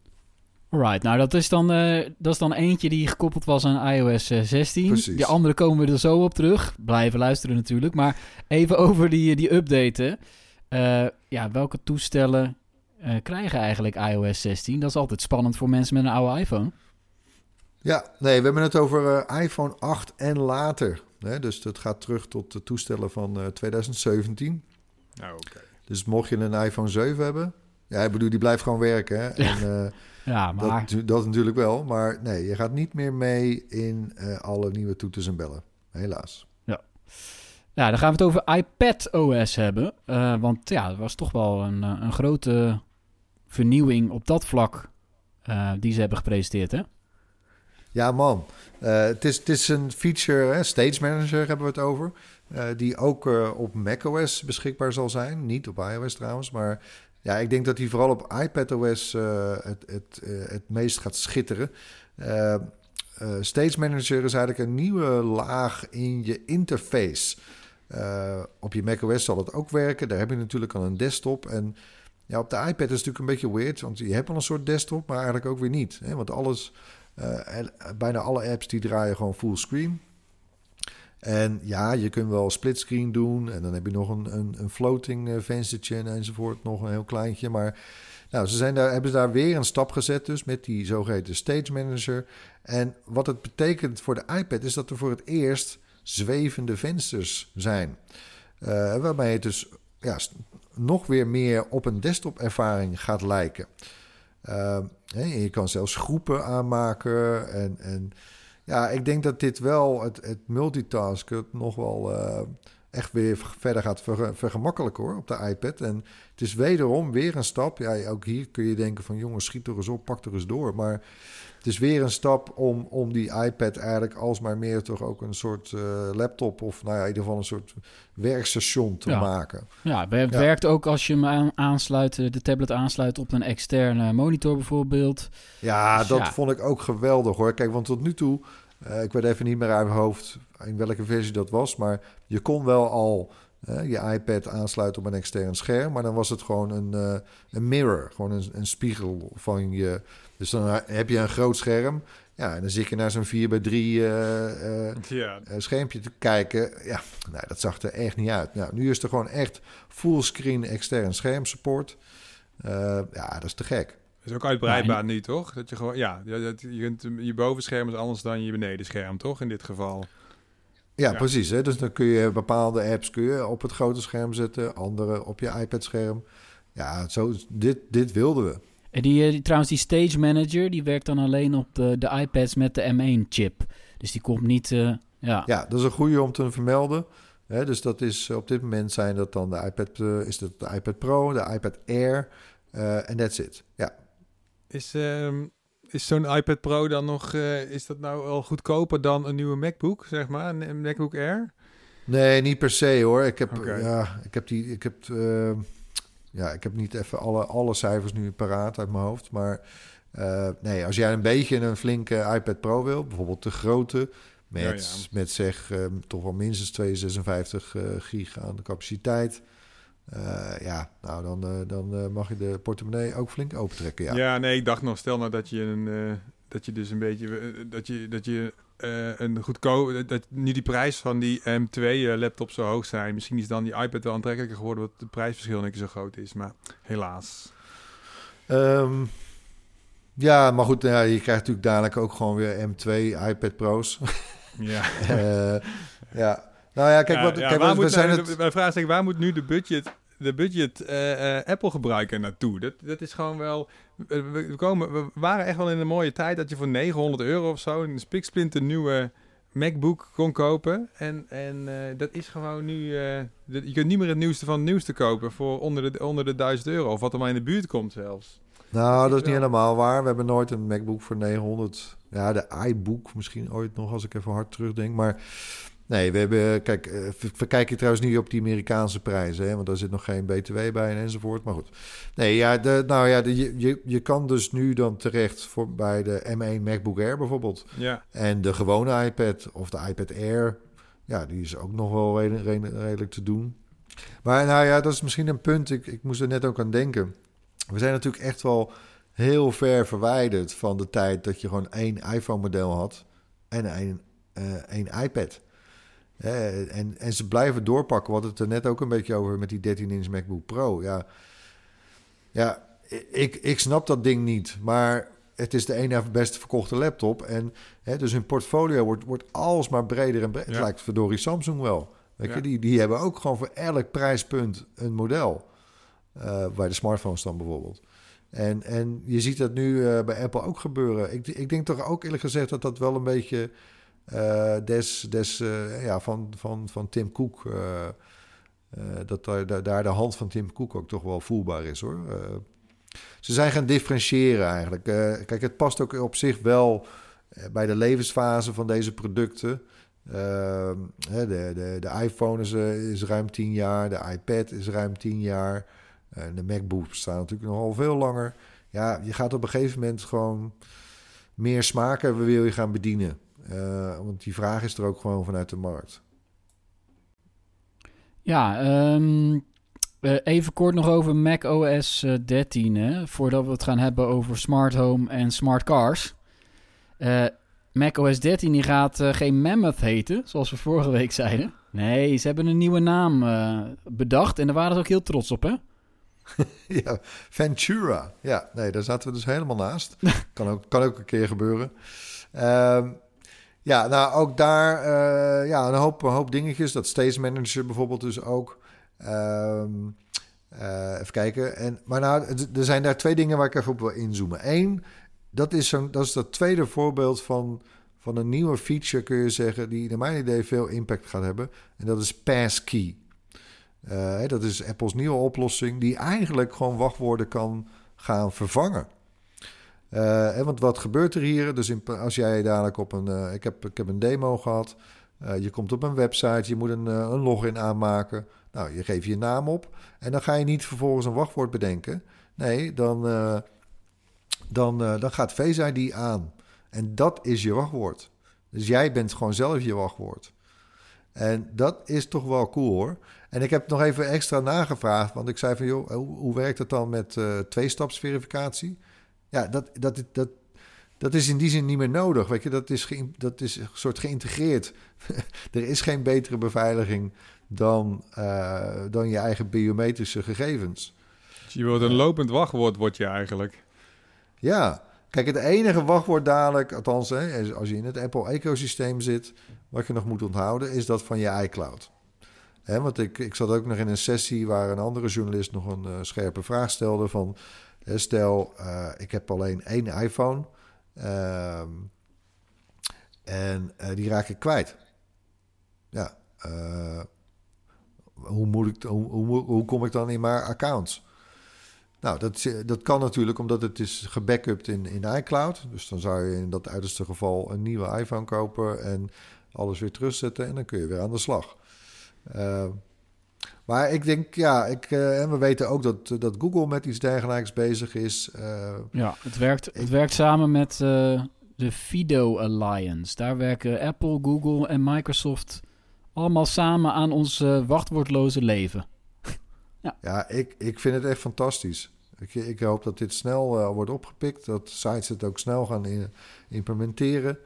Right, nou dat is, dan, uh, dat is dan eentje die gekoppeld was aan iOS 16. Eh, Precies. Die andere komen we er zo op terug. Blijven luisteren natuurlijk. Maar even over die, die updaten. Uh, ja, welke toestellen uh, krijgen eigenlijk iOS 16? Dat is altijd spannend voor mensen met een oude iPhone. Ja, nee, we hebben het over uh, iPhone 8 en later. Hè? Dus dat gaat terug tot de toestellen van uh, 2017. Nou, oké. Dus mocht je een iPhone 7 hebben... Ja, ik bedoel, die blijft gewoon werken. Hè? En, uh, ja, maar... Dat, dat, natuurlijk wel. Maar nee, je gaat niet meer mee in alle nieuwe toeters en bellen. Helaas. Ja. Ja, dan gaan we het over iPad OS hebben. want ja, dat was toch wel een, een grote vernieuwing op dat vlak uh, die ze hebben gepresenteerd, hè? Ja, man. Het, is, het is een feature, hè, Stage Manager hebben we het over, uh, die ook op macOS beschikbaar zal zijn. Niet op iOS trouwens, maar ja, ik denk dat die vooral op iPadOS het, het, het meest gaat schitteren. Stage Manager is eigenlijk een nieuwe laag in je interface. op je macOS zal het ook werken. Daar heb je natuurlijk al een desktop en ja, op de iPad is het natuurlijk een beetje weird, want je hebt al een soort desktop, maar eigenlijk ook weer niet. Hè? Want alles, uh, bijna alle apps die draaien gewoon fullscreen. En ja, je kunt wel splitscreen doen en dan heb je nog een, een, floating venstertje enzovoort, nog een heel kleintje. Maar nou, ze zijn daar, hebben ze daar weer een stap gezet dus met die zogeheten Stage Manager. En wat het betekent voor de iPad is dat er voor het eerst zwevende vensters zijn. Uh, waarbij het dus ja, nog weer meer op een desktop-ervaring gaat lijken. Uh, je kan zelfs groepen aanmaken. En, en ja, ik denk dat dit wel het, het multitasken nog wel uh, echt weer verder gaat ver, vergemakkelijken hoor, op de iPad. En het is wederom weer een stap. Ja, ook hier kun je denken van jongens, schiet er eens op, pak er eens door. Maar het is weer een stap om, om die iPad eigenlijk alsmaar meer toch ook een soort uh, laptop of nou ja, in ieder geval een soort werkstation te maken. Ja, het ja. werkt ook als je hem aansluit, eh, de tablet aansluit op een externe monitor bijvoorbeeld. Ja, dus dat vond ik ook geweldig hoor. Kijk, want tot nu toe, uh, ik weet even niet meer uit mijn hoofd in welke versie dat was, maar je kon wel al je iPad aansluiten op een extern scherm, maar dan was het gewoon een, uh, een mirror, gewoon een, een spiegel van je dus dan heb je een groot scherm. Ja, en dan zit je naar zo'n 4 bij 3 uh, uh, ja. uh, schermpje te kijken. Ja, nou, dat zag er echt niet uit. Nou, nu is er gewoon echt fullscreen extern schermsupport. Uh, ja, dat is te gek. Dat is ook uitbreidbaar nu, toch? Dat je gewoon, ja, je, kunt, je bovenscherm is anders dan je benedenscherm, toch? In dit geval. Ja, ja, precies. Hè? Dus dan kun je bepaalde apps kun je op het grote scherm zetten, andere op je iPad-scherm. Ja, zo, dit, dit wilden we. Die, eh, die, trouwens, die Stage Manager, die werkt dan alleen op de, de iPads met de M1-chip. Dus die komt niet... Uh, ja. ja, dat is een goede om te vermelden. Hè, dus dat is op dit moment zijn dat dan de iPad, uh, is dat de iPad Pro, de iPad Air en uh, that's it. Ja. Is, uh, is zo'n iPad Pro dan nog, is dat nou al goedkoper dan een nieuwe MacBook, zeg maar, een MacBook Air? Nee, niet per se hoor. Ik heb, okay. ja, ik heb die, ik heb ja, ik heb niet even alle, alle cijfers nu paraat uit mijn hoofd. Maar uh, nee, als jij een beetje een flinke iPad Pro wil, bijvoorbeeld de grote, met, ja, ja. met zeg um, toch wel minstens 256 uh, gig aan de capaciteit. Uh, ja, nou dan, dan mag je de portemonnee ook flink opentrekken. Ja. ja, nee, ik dacht nog, stel nou dat je een dat je dus een beetje dat je dat je uh, een goedkoop dat nu die prijs van die M2 uh, laptop zo hoog zijn. Misschien is dan die iPad wel aantrekkelijker geworden, wat het prijsverschil niet zo groot is. Maar helaas. Um, ja, maar goed, ja, je krijgt natuurlijk dadelijk ook gewoon weer M2 iPad Pro's. ja. uh, ja. Nou ja, kijk, wat, ja, kijk, waar we moet zijn nou, het... Mijn vraag is, waar moet nu de budget de budget uh, Apple gebruiker naartoe. Dat, dat is gewoon wel... We, komen, we waren echt wel in een mooie tijd dat je voor 900 euro of zo... een spiksplinter nieuwe MacBook kon kopen. En, en dat is gewoon nu... je kunt niet meer het nieuwste van het nieuwste kopen voor onder de, onder de 1000 euro. Of wat er maar in de buurt komt zelfs. Nou, dat is niet helemaal waar. We hebben nooit een MacBook voor 900. Ja, de iBook misschien ooit nog, als ik even hard terugdenk. Maar nee, we hebben... Kijk, uh, we kijken trouwens niet op die Amerikaanse prijzen, hè, want daar zit nog geen BTW bij en enzovoort. Maar goed. Nee, ja, de, nou ja, de, je, je kan dus nu dan terecht voor, bij de M1 MacBook Air bijvoorbeeld. Ja. En de gewone iPad of de iPad Air, ja, die is ook nog wel redelijk te doen. Maar nou ja, dat is misschien een punt. Ik, ik moest er net ook aan denken. We zijn natuurlijk echt wel heel ver verwijderd van de tijd dat je gewoon één iPhone-model had en één, uh, één iPad. En, en ze blijven doorpakken. We hadden het er net ook een beetje over met die 13-inch MacBook Pro. Ja, ja ik, ik snap dat ding niet. Maar het is de ene beste verkochte laptop. En hè, dus hun portfolio wordt, wordt alsmaar breder en breder. Het lijkt verdorie Samsung wel. Weet je, die, die hebben ook gewoon voor elk prijspunt een model. Uh, bij de smartphones dan bijvoorbeeld. En, en je ziet dat nu uh, bij Apple ook gebeuren. Ik, ik denk toch ook eerlijk gezegd dat dat wel een beetje des, des ja, van, van, van Tim Cook. dat daar, daar de hand van Tim Cook ook toch wel voelbaar is hoor. ze zijn gaan differentiëren eigenlijk. kijk, het past ook op zich wel bij de levensfase van deze producten. de, de, de iPhone is, is ruim 10 jaar, de iPad is ruim 10 jaar. De MacBook staan natuurlijk nogal veel langer. Ja, je gaat op een gegeven moment gewoon meer smaken wil je gaan bedienen. Uh, want die vraag is er ook gewoon vanuit de markt. Ja, um, even kort nog over Mac OS 13. Hè, voordat we het gaan hebben over smart home en smart cars. Uh, Mac OS 13 die gaat uh, geen Mammoth heten, zoals we vorige week zeiden. Nee, ze hebben een nieuwe naam bedacht en daar waren ze ook heel trots op, hè? ja, Ventura. Ja, nee, daar zaten we dus helemaal naast. kan, ook, kan ook een keer gebeuren. Um, ja, nou ook daar uh, ja, een, hoop, een hoop dingetjes. Dat Stage Manager bijvoorbeeld dus ook. Um, uh, even kijken. En, maar nou, er zijn daar twee dingen waar ik even op wil inzoomen. Eén, dat is, dat is dat tweede voorbeeld van, van een nieuwe feature, kun je zeggen, die naar mijn idee veel impact gaat hebben. En dat is Passkey. Uh, dat is Apples nieuwe oplossing, die eigenlijk gewoon wachtwoorden kan gaan vervangen. Uh, want wat gebeurt er hier? Dus als jij dadelijk op een. Uh, ik, heb, ik heb een demo gehad. je komt op een website, je moet een, een login aanmaken. Nou, je geeft je naam op. En dan ga je niet vervolgens een wachtwoord bedenken. Nee, dan, dan, dan gaat Face ID aan. En dat is je wachtwoord. Dus jij bent gewoon zelf je wachtwoord. En dat is toch wel cool hoor. En ik heb nog even extra nagevraagd, want ik zei van joh, hoe, werkt het dan met tweestapsverificatie? Ja, dat, dat, dat, dat is in die zin niet meer nodig. Weet je, dat is, ge, dat is een soort geïntegreerd. er is geen betere beveiliging dan, uh, dan je eigen biometrische gegevens. Dus je wordt een lopend wachtwoord, word je eigenlijk. Ja, kijk, het enige wachtwoord dadelijk, althans hè, als je in het Apple-ecosysteem zit, wat je nog moet onthouden, is dat van je iCloud. Hè, want ik, ik zat ook nog in een sessie waar een andere journalist nog een uh, scherpe vraag stelde van... stel, uh, ik heb alleen één iPhone uh, en uh, die raak ik kwijt. Ja, hoe, moet ik, hoe, hoe, hoe kom ik dan in mijn accounts? Nou, dat, dat kan natuurlijk omdat het is gebackupt in, in iCloud. Dus dan zou je in dat uiterste geval een nieuwe iPhone kopen en alles weer terugzetten en dan kun je weer aan de slag. Maar ik denk, ja, ik, uh, en we weten ook dat, dat Google met iets dergelijks bezig is. Uh, ja, het werkt, het werkt samen met de Fido Alliance. Daar werken Apple, Google en Microsoft allemaal samen aan ons wachtwoordloze leven. ja, ja ik, ik vind het echt fantastisch. Ik, ik hoop dat dit snel wordt opgepikt, dat sites het ook snel gaan in, implementeren.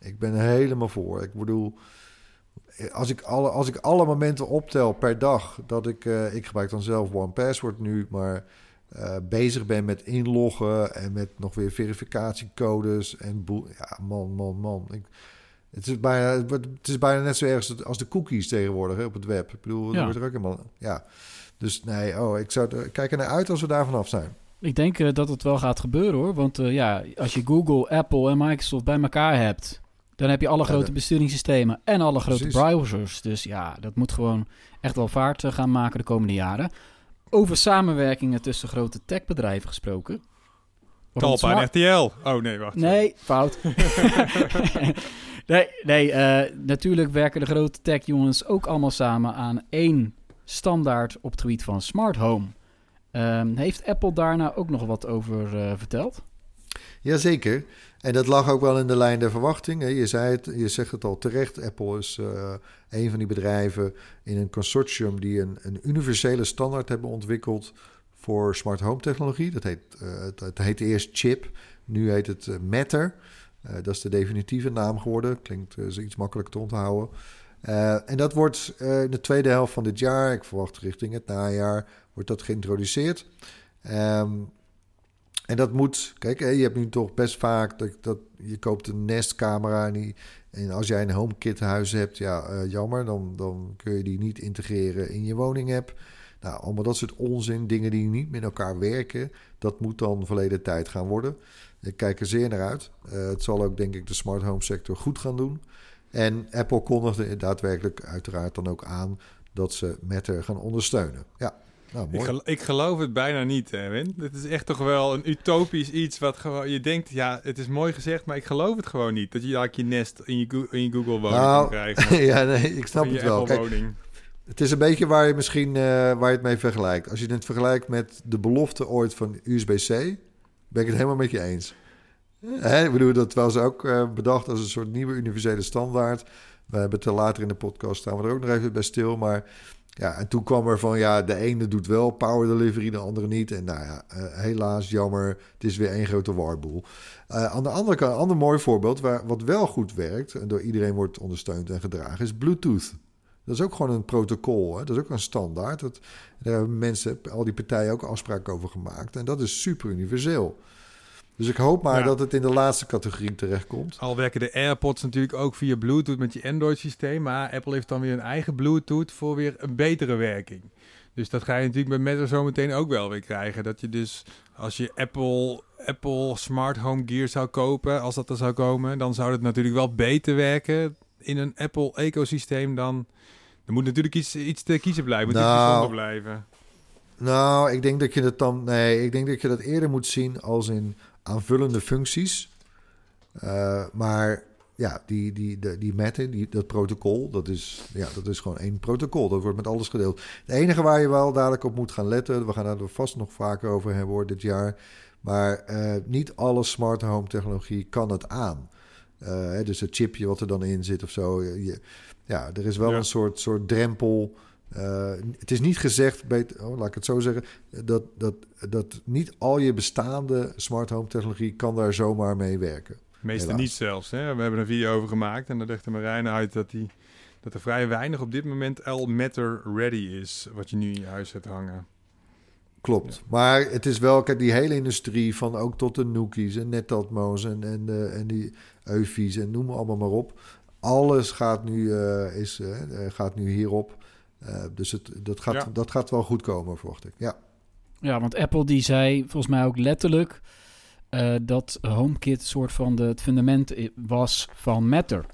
Ik ben er helemaal voor. Ik bedoel, als ik alle, als ik alle momenten optel per dag, dat ik, uh, ik gebruik dan zelf One Password nu, maar uh, bezig ben met inloggen en met nog weer verificatiecodes en boel. Ja, man, man, man. Ik, het, is bijna, het is bijna net zo erg als de cookies tegenwoordig hè, op het web. Ik bedoel, ja. wordt er ook helemaal. Ja. Dus nee, oh, ik zou er- kijk er naar uit als we daar vanaf zijn. Ik denk eh, dat het wel gaat gebeuren hoor. Want eh, ja, als je Google, Apple en Microsoft bij elkaar hebt, dan heb je alle grote dat- besturingssystemen en alle grote Precies. browsers. Dus ja, dat moet gewoon echt wel vaart eh, gaan maken de komende jaren. Over samenwerkingen tussen grote techbedrijven gesproken. Talpa en RTL. Oh nee, wacht. Nee, fout. nee, nee eh, natuurlijk werken de grote tech-jongens ook allemaal samen aan één standaard op het gebied van smart home. Ehm, heeft Apple daar nou ook nog wat over eh, verteld? Jazeker. En dat lag ook wel in de lijn der verwachting. Je, zei het, je zegt het al terecht. Apple is eh, een van die bedrijven in een consortium die een, een universele standaard hebben ontwikkeld voor smart home technologie. Dat heet, eh, het, het heette eerst Chip, nu heet het eh, Matter. Dat is de definitieve naam geworden. Klinkt iets makkelijker te onthouden. En dat wordt in de tweede helft van dit jaar, ik verwacht richting het najaar, wordt dat geïntroduceerd. Ehm, en dat moet, kijk, je hebt nu toch best vaak dat, dat je koopt een Nest-camera en, en als jij een HomeKit huis hebt, ja, eh, jammer, dan, dan kun je die niet integreren in je woning-app. Nou, allemaal dat soort onzin, dingen die niet met elkaar werken, dat moet dan verleden tijd gaan worden. Ik kijk er zeer naar uit. Eh, het zal ook, denk ik, de smart home sector goed gaan doen. En Apple kondigde daadwerkelijk uiteraard dan ook aan dat ze Matter gaan ondersteunen. Ja, nou Ik, gel- ik geloof het bijna niet, Erwin. Dit is echt toch wel een utopisch iets wat gewoon... Je denkt, ja, het is mooi gezegd, maar ik geloof het gewoon niet. Dat je eigenlijk je nest in je, Go- in je Google-woning Nou, kan krijgen. ja, nee, ik snap het wel. Kijk. Het is een beetje waar je misschien eh, waar je het mee vergelijkt. Als je het vergelijkt met de belofte ooit van USB-C, ben ik het helemaal met je eens. Hè, ik bedoel, dat was ook eh, bedacht als een soort nieuwe universele standaard. We hebben het er later in de podcast staan we er ook nog even bij stil. Maar ja, en toen kwam er van ja, de ene doet wel power delivery, de andere niet. En nou ja, eh, helaas, jammer, het is weer één grote warboel. Eh, aan de andere kant, een ander mooi voorbeeld, waar, wat wel goed werkt en door iedereen wordt ondersteund en gedragen, is Bluetooth. Dat is ook gewoon een protocol. Hè? Dat is ook een standaard. Dat, daar hebben mensen, al die partijen ook afspraken over gemaakt. En dat is super universeel. Dus ik hoop maar Ja. dat het in de laatste categorie terechtkomt. Al werken de AirPods natuurlijk ook via Bluetooth met je Android-systeem. Maar Apple heeft dan weer een eigen Bluetooth voor weer een betere werking. Dus dat ga je natuurlijk met Matter zo meteen ook wel weer krijgen. Dat je dus, als je Apple, Apple Smart Home Gear zou kopen, als dat er zou komen, dan zou het natuurlijk wel beter werken in een Apple-ecosysteem dan... Er moet natuurlijk iets, iets te kiezen blijven, moet iets Nou, blijven. Nou, ik denk dat je dat dan. Nee, ik denk dat je dat eerder moet zien als in aanvullende functies. Eh, maar ja, die, die, die, die die, dat protocol, dat is, ja, dat is gewoon één protocol. Dat wordt met alles gedeeld. Het enige waar je wel dadelijk op moet gaan letten, we gaan daar vast nog vaker over hebben hoor, dit jaar. Maar eh, niet alle smart home technologie kan het aan. Eh, dus het chipje wat er dan in zit of zo. Je, ja, er is wel Ja. een soort, soort drempel. Eh, het is niet gezegd, beter, oh, laat ik het zo zeggen, dat, dat, dat niet al je bestaande smart home technologie kan daar zomaar mee werken. Meestal niet zelfs. Hè? We hebben een video over gemaakt en daar legde Marijn uit dat, die, dat er vrij weinig op dit moment al Matter ready is, wat je nu in je huis hebt hangen. Klopt. Maar het is wel, kijk, die hele industrie van ook tot de Nookies en Netatmo's en, en, en die Eufies en noem allemaal maar op. Alles gaat nu, eh, is, eh, gaat nu hierop. Eh, dus het, dat, gaat, Ja. dat gaat wel goed komen, verwacht ik. Ja. Ja, want Apple die zei volgens mij ook letterlijk eh, dat HomeKit een soort van de, het fundament was van Matter.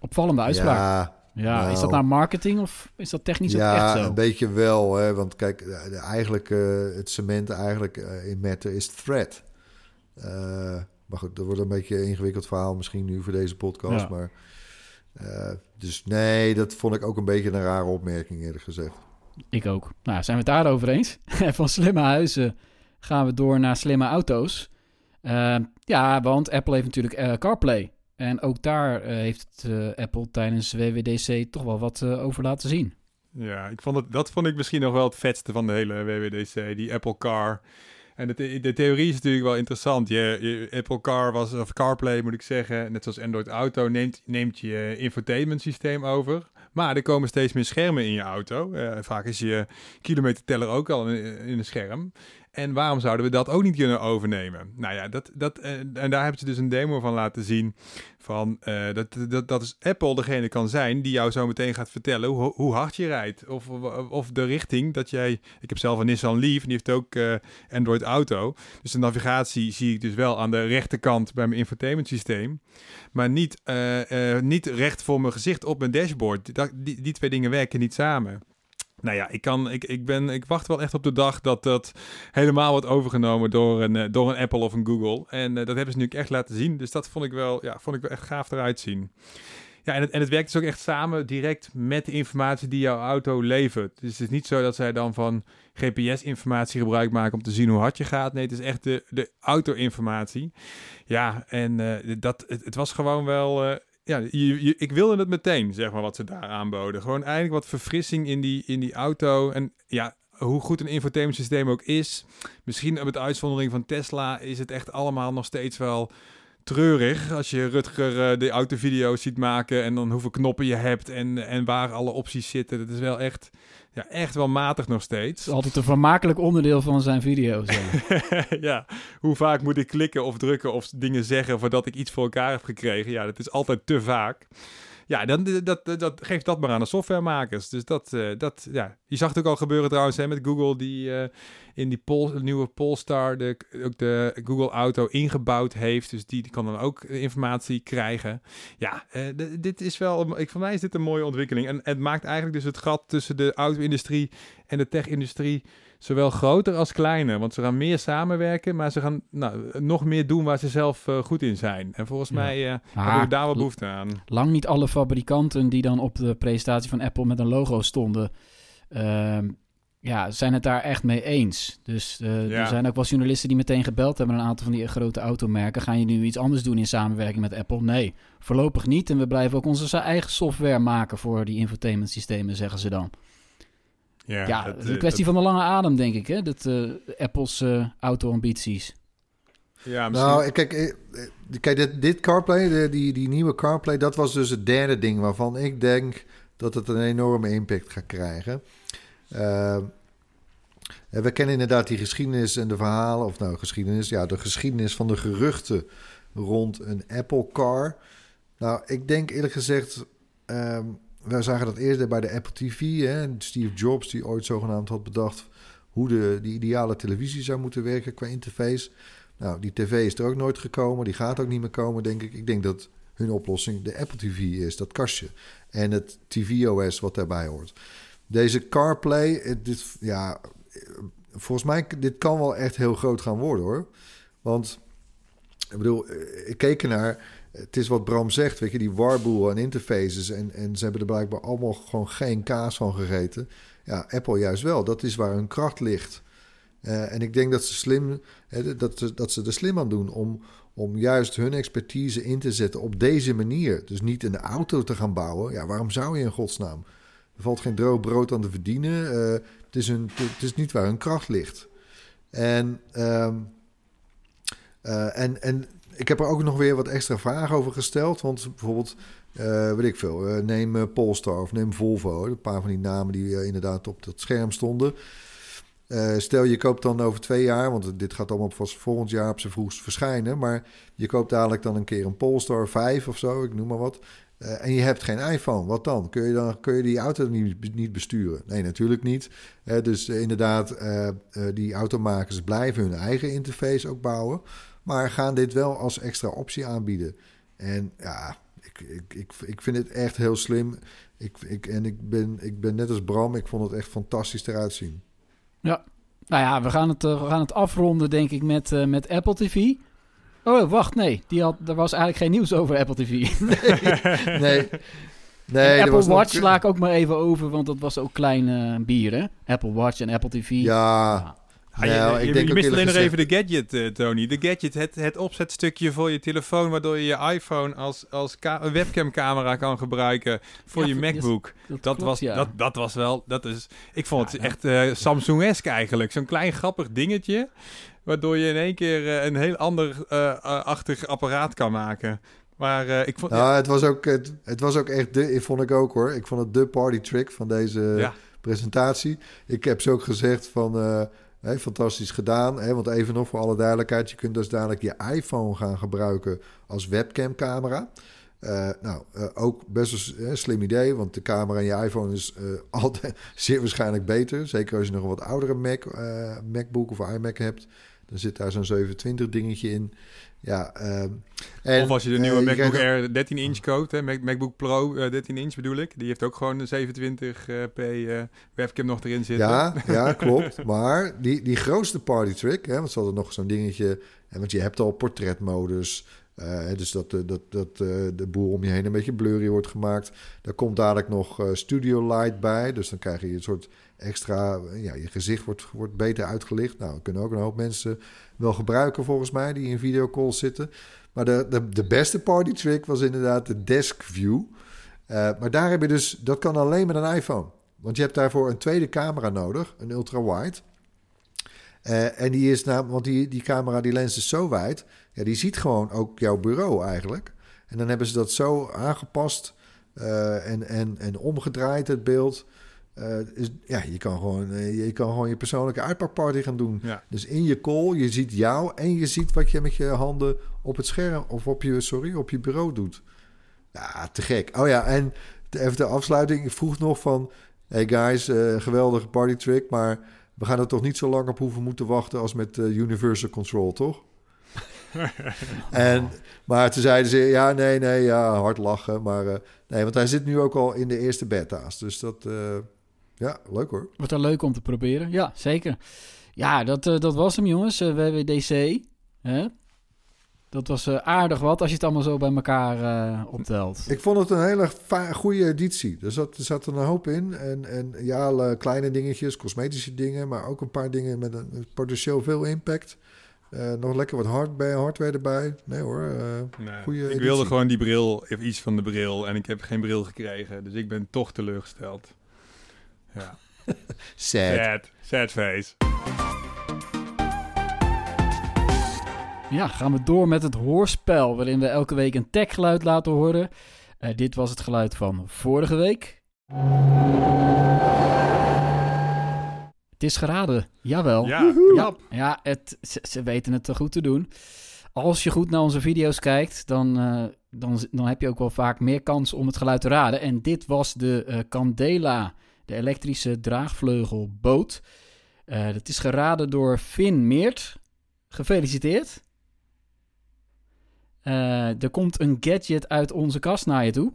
Opvallende uitspraak. Ja, Ja, is dat nou marketing of is dat technisch ook ja echt zo? een beetje wel. Hè, want kijk, de- de- eigenlijk eh, het cement eigenlijk eh, in Matter is thread. Eh, maar goed, dat wordt een beetje een ingewikkeld verhaal misschien nu voor deze podcast. Ja. Maar, eh, dus nee, dat vond ik ook een beetje een rare opmerking eerlijk gezegd. Ik ook. Nou, zijn we het daarover eens? Van slimme huizen gaan we door naar slimme auto's. Eh, ja, want Apple heeft natuurlijk eh, CarPlay. En ook daar eh, heeft eh, Apple tijdens WWDC toch wel wat eh, over laten zien. Ja, ik vond het, dat vond ik misschien nog wel het vetste van de hele WWDC, die Apple Car. En de, de theorie is natuurlijk wel interessant. Je, Apple Car was, of CarPlay moet ik zeggen, net zoals Android Auto, neemt, neemt je infotainment systeem over. Maar er komen steeds meer schermen in je auto. Eh, vaak is je kilometerteller ook al in een scherm. En waarom zouden we dat ook niet kunnen overnemen? Nou ja, dat, dat, en daar hebben ze dus een demo van laten zien. Van, dat, dat, dat is Apple degene kan zijn die jou zo meteen gaat vertellen hoe, hoe hard je rijdt. Of, of de richting dat jij... Ik heb zelf een Nissan Leaf en die heeft ook Android Auto. Dus de navigatie zie ik dus wel aan de rechterkant bij mijn infotainment systeem. Maar niet, niet recht voor mijn gezicht op mijn dashboard. Dat, die, die twee dingen werken niet samen. Nou ja, ik, kan, ik, ik, ben, ik wacht wel echt op de dag dat dat helemaal wordt overgenomen door een, eh, door een Apple of een Google. En uh, dat hebben ze nu echt laten zien. Dus dat vond ik wel, ja, vond ik wel echt gaaf eruit zien. Ja, en het, en het werkt dus ook echt samen direct met de informatie die jouw auto levert. Dus het is niet zo dat zij dan van GPS-informatie gebruik maken om te zien hoe hard je gaat. Nee, het is echt de, de auto-informatie. Ja, en uh, dat, het, was gewoon wel ja, ik wilde het meteen, zeg maar, wat ze daar aanboden. Gewoon eigenlijk wat verfrissing in die, in die auto. En ja, hoe goed een infotainment systeem ook is. Misschien met uitzondering van Tesla is het echt allemaal nog steeds wel treurig. Als je Rutger uh, de autovideo's ziet maken en dan hoeveel knoppen je hebt en, en waar alle opties zitten. Dat is wel echt ja, echt wel matig nog steeds. Altijd een vermakelijk onderdeel van zijn video's. ja, hoe vaak moet ik klikken of drukken of dingen zeggen voordat ik iets voor elkaar heb gekregen? Ja, dat is altijd te vaak. Ja, dan, dat, dat, dat, geeft dat maar aan de softwaremakers. Dus dat, uh, dat ja. Je zag het ook al gebeuren trouwens hè, met Google, die in die nieuwe Polestar de, ook de Google Auto ingebouwd heeft. Dus die, die kan dan ook informatie krijgen. Ja, dit is wel, ik, voor mij is dit een mooie ontwikkeling. En het maakt eigenlijk dus het gat tussen de auto-industrie en de tech-industrie zowel groter als kleiner. Want ze gaan meer samenwerken, maar ze gaan nou, nog meer doen waar ze zelf uh, goed in zijn. En volgens mij uh, hebben we daar wel behoefte aan. Lang niet alle fabrikanten die dan op de presentatie van Apple met een logo stonden... Uh, ja, zijn het daar echt mee eens. Dus uh, ja. er zijn ook wel journalisten die meteen gebeld hebben... een aantal van die grote automerken. Gaan je nu iets anders doen in samenwerking met Apple? Nee, voorlopig niet. En we blijven ook onze eigen software maken voor die infotainment systemen, zeggen ze dan. Ja, ja het is een kwestie van de lange adem, denk ik, hè? Dat, uh, Apple's uh, auto-ambities. Ja, misschien... Nou, kijk, kijk dit, dit CarPlay, de, die, die nieuwe CarPlay... dat was dus het derde ding waarvan ik denk... dat het een enorme impact gaat krijgen. Uh, we kennen inderdaad die geschiedenis en de verhalen... of nou, geschiedenis, ja, de geschiedenis van de geruchten... rond een Apple Car. Nou, ik denk eerlijk gezegd... Um, we zagen dat eerder bij de Apple TV. Hè? Steve Jobs, die ooit zogenaamd had bedacht hoe de, de ideale televisie zou moeten werken qua interface. Nou, die tv is er ook nooit gekomen. Die gaat ook niet meer komen, denk ik. Ik denk dat hun oplossing de Apple TV is, dat kastje. En het TV-OS wat daarbij hoort. Deze CarPlay, dit, ja, volgens mij, dit kan wel echt heel groot gaan worden hoor. Want, ik bedoel, ik keek naar het is wat Bram zegt, weet je, die warboel en interfaces. En, en ze hebben er blijkbaar allemaal gewoon geen kaas van gegeten. Ja, Apple juist wel. Dat is waar hun kracht ligt. Uh, en ik denk dat ze, slim, hè, dat, dat ze er slim aan doen om, om juist hun expertise in te zetten op deze manier. Dus niet in de auto te gaan bouwen. Ja, waarom zou je in godsnaam? Er valt geen droog brood aan te verdienen. Uh, het, is een, het is niet waar hun kracht ligt. En, uh, en, en ik heb er ook nog weer wat extra vragen over gesteld. Want bijvoorbeeld, uh, weet ik veel, uh, neem uh, Polestar of neem Volvo. Een paar van die namen die inderdaad op dat scherm stonden. stel je koopt dan over twee jaar, want dit gaat allemaal vast volgend jaar op zijn vroegst verschijnen. Maar je koopt dadelijk dan een keer een Polestar 5 of zo, ik noem maar wat. en je hebt geen iPhone, wat dan? Kun je, dan, kun je die auto niet, niet besturen? Nee, natuurlijk niet. dus inderdaad, die automakers blijven hun eigen interface ook bouwen. Maar gaan dit wel als extra optie aanbieden. En ja, ik, ik, ik, ik vind het echt heel slim. Ik, ik, en ik ben, ik ben net als Bram, ik vond het echt fantastisch eruit zien. Ja, nou ja, we gaan het, uh, we gaan het afronden, denk ik, met, uh, met Apple TV. Oh, wacht, nee. Die had, er was eigenlijk geen nieuws over Apple TV. nee. nee. nee Apple Watch nog... sla ik ook maar even over, want dat was ook klein uh, bier, hè? Apple Watch en Apple TV. Ja, ja. Ah, nou, je, ik denk je mist alleen nog even de gadget, uh, Tony. De gadget, het, het opzetstukje voor je telefoon... waardoor je je iPhone als, als webcamcamera kan gebruiken... voor je MacBook. Dat, was, dat, dat was wel... Dat is, ik vond het echt uh, Samsung-esque eigenlijk. Zo'n klein grappig dingetje... waardoor je in één keer uh, een heel ander achtig apparaat kan maken. Maar ik vond... Nou, het, was ook, het, het, was ook echt de... Vond ik ook hoor. Ik vond het de party trick van deze presentatie. Ik heb ze ook gezegd van Fantastisch gedaan. Want even nog voor alle duidelijkheid: je kunt dus dadelijk je iPhone gaan gebruiken als webcamcamera. Uh, nou, uh, ook best een slim idee, want de camera in je iPhone is uh, altijd zeer waarschijnlijk beter. Zeker als je nog een wat oudere Mac, MacBook of iMac hebt. Dan zit daar zo'n 720 dingetje in. Ja, ehm, en, of als je de nieuwe MacBook Air 13-inch koopt, hè, MacBook Pro 13-inch bedoel ik. Die heeft ook gewoon een 27p webcam nog erin zitten. Ja, ja klopt. maar die, die grootste party trick, hè, want ze hadden nog zo'n dingetje... Want je hebt al portretmodus, uh, dus dat, dat, dat uh, de boel om je heen een beetje blurry wordt gemaakt. Daar komt dadelijk nog uh, Studio Light bij. Dus dan krijg je een soort extra... Ja, je gezicht wordt, wordt beter uitgelicht. Nou, dat kunnen ook een hoop mensen wel gebruiken volgens mij... die in videocalls zitten. Maar de, de, de beste party trick was inderdaad de desk view. maar daar heb je dus... Dat kan alleen met een iPhone. Want je hebt daarvoor een tweede camera nodig. Een ultra-wide. en die is namelijk... Want die, die camera, die lens is zo wijd ja, die ziet gewoon ook jouw bureau eigenlijk. En dan hebben ze dat zo aangepast uh, en, en, en omgedraaid, het beeld. Uh, is, ja, je kan, gewoon, uh, je kan gewoon je persoonlijke uitpakparty gaan doen. Ja. Dus in je call, je ziet jou en je ziet wat je met je handen op het scherm of op je, sorry, op je bureau doet. Ja, te gek. Oh ja, en even de afsluiting. Ik vroeg nog van, hey guys, geweldige party trick, maar we gaan er toch niet zo lang op hoeven moeten wachten als met Universal Control, toch? en, maar toen zeiden ze, ja, nee, nee, ja, hard lachen. Maar uh, nee, want hij zit nu ook al in de eerste beta's. Dus dat, uh, ja, leuk hoor. Wordt er leuk om te proberen. Ja, zeker. Ja, dat, uh, dat was hem jongens, WWDC. Hè? Dat was aardig wat als je het allemaal zo bij elkaar optelt. Ik vond het een hele goede editie. Er zat, er zat er een hoop in. En, en ja, kleine dingetjes, cosmetische dingen, maar ook een paar dingen met een potentieel veel impact. Uh, nog lekker wat hard bij, hardware erbij. Nee hoor, uh, nee, goede Ik editie. wilde gewoon die bril, of iets van de bril. En ik heb geen bril gekregen. Dus ik ben toch teleurgesteld. Ja. Sad. Sad. Sad face. Ja, gaan we door met het hoorspel. Waarin we elke week een techgeluid laten horen. Uh, dit was het geluid van vorige week. Het is geraden, jawel. Ja, ja, ja het, ze, weten het te goed te doen. Als je goed naar onze video's kijkt, dan, uh, dan, dan heb je ook wel vaak meer kans om het geluid te raden. En dit was de uh, Candela, de elektrische draagvleugelboot. Uh, dat is geraden door Finn Meert. Gefeliciteerd. er komt een gadget uit onze kast naar je toe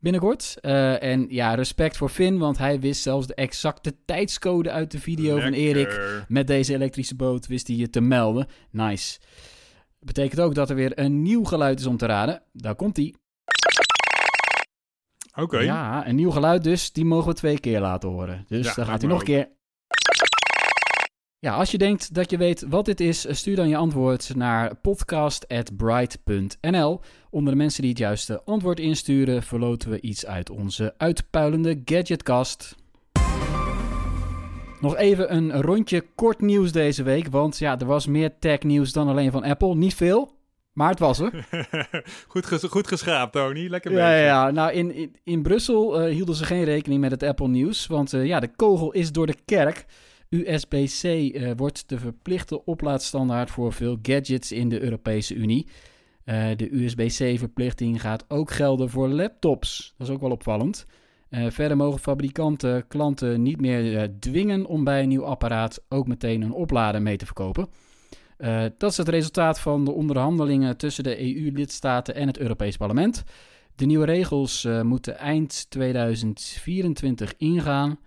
binnenkort. Uh, en ja, respect voor Finn, want hij wist zelfs de exacte tijdscode uit de video van Erik. Met deze elektrische boot wist hij je te melden. Nice. Betekent ook dat er weer een nieuw geluid is om te raden. Daar komt hij. Oké. Ja, een nieuw geluid dus. Die mogen we twee keer laten horen. Dus ja, dan gaat hij nog een keer. Ja, als je denkt dat je weet wat dit is, stuur dan je antwoord naar podcast.bright.nl. Onder de mensen die het juiste antwoord insturen, verloten we iets uit onze uitpuilende gadgetkast. Nog even een rondje kort nieuws deze week, want ja, er was meer tech nieuws dan alleen van Apple. Niet veel, maar het was er. goed, ges goed geschraapt, Tony. Lekker ja, ja, nou in, in, in Brussel uh, hielden ze geen rekening met het Apple nieuws, want uh, ja, de kogel is door de kerk. USB-C uh, wordt de verplichte oplaadstandaard voor veel gadgets in de Europese Unie. Uh, de USB-C-verplichting gaat ook gelden voor laptops. Dat is ook wel opvallend. Uh, verder mogen fabrikanten klanten niet meer dwingen om bij een nieuw apparaat ook meteen een oplader mee te verkopen. dat is het resultaat van de onderhandelingen tussen de EU-lidstaten en het Europees Parlement. De nieuwe regels moeten eind 2024 ingaan.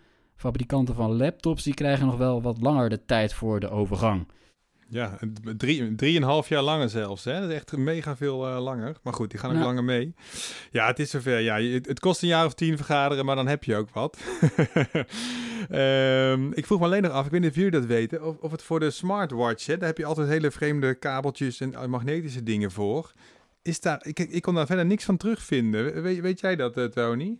Fabrikanten van laptops die krijgen nog wel wat langer de tijd voor de overgang. Ja, drie, drieënhalf jaar langer zelfs. Hè? Dat is echt mega veel uh, langer. Maar goed, die gaan ook langer mee. Ja, het is zover. Ja, het, het, kost een jaar of tien vergaderen, maar dan heb je ook wat. um, ik vroeg me alleen nog af, ik weet niet of jullie dat weten, of, of het voor de smartwatch, hè, daar heb je altijd hele vreemde kabeltjes en magnetische dingen voor. Is daar, ik, ik kon daar verder niks van terugvinden. Weet, weet jij dat, uh, Tony?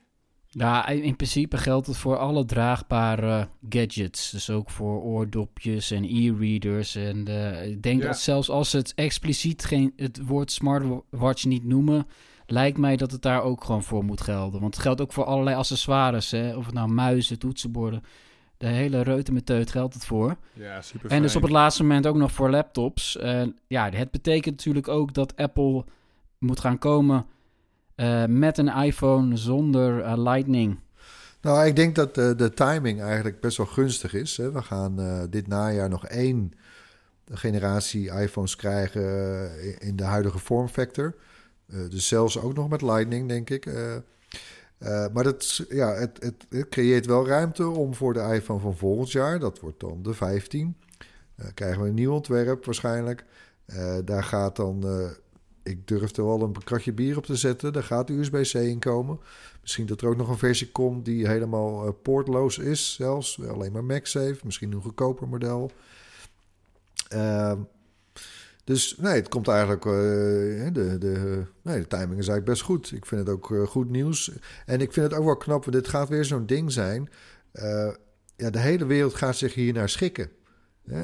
Ja, in principe geldt het voor alle draagbare gadgets. Dus ook voor oordopjes en e-readers. En uh, ik denk dat zelfs als ze het expliciet geen, het woord smartwatch niet noemen, lijkt mij dat het daar ook gewoon voor moet gelden. Want het geldt ook voor allerlei accessoires. Hè? Of het nou muizen, toetsenborden. De hele reutemeteut geldt het voor. Ja, super En dus op het laatste moment ook nog voor laptops. Uh, ja, het betekent natuurlijk ook dat Apple moet gaan komen uh, met een iPhone zonder uh, Lightning. Nou, ik denk dat de, de timing eigenlijk best wel gunstig is. Hè. We gaan dit najaar nog één generatie iPhones krijgen in de huidige vormfactor. dus zelfs ook nog met Lightning, denk ik. Maar dat, ja, het, het, creëert wel ruimte om voor de iPhone van volgend jaar, dat wordt dan de 15, uh, krijgen we een nieuw ontwerp waarschijnlijk. Daar gaat dan, ik durf er wel een kratje bier op te zetten, daar gaat USB-C in komen. Misschien dat er ook nog een versie komt die helemaal poortloos is, zelfs alleen maar MagSafe, misschien een goedkoper model. Ehm, dus nee, het komt eigenlijk. Uh, de, de, nee, de timing is eigenlijk best goed. Ik vind het ook uh, goed nieuws. En ik vind het ook wel knap, dit gaat weer zo'n ding zijn. Ja, de hele wereld gaat zich hier naar schikken.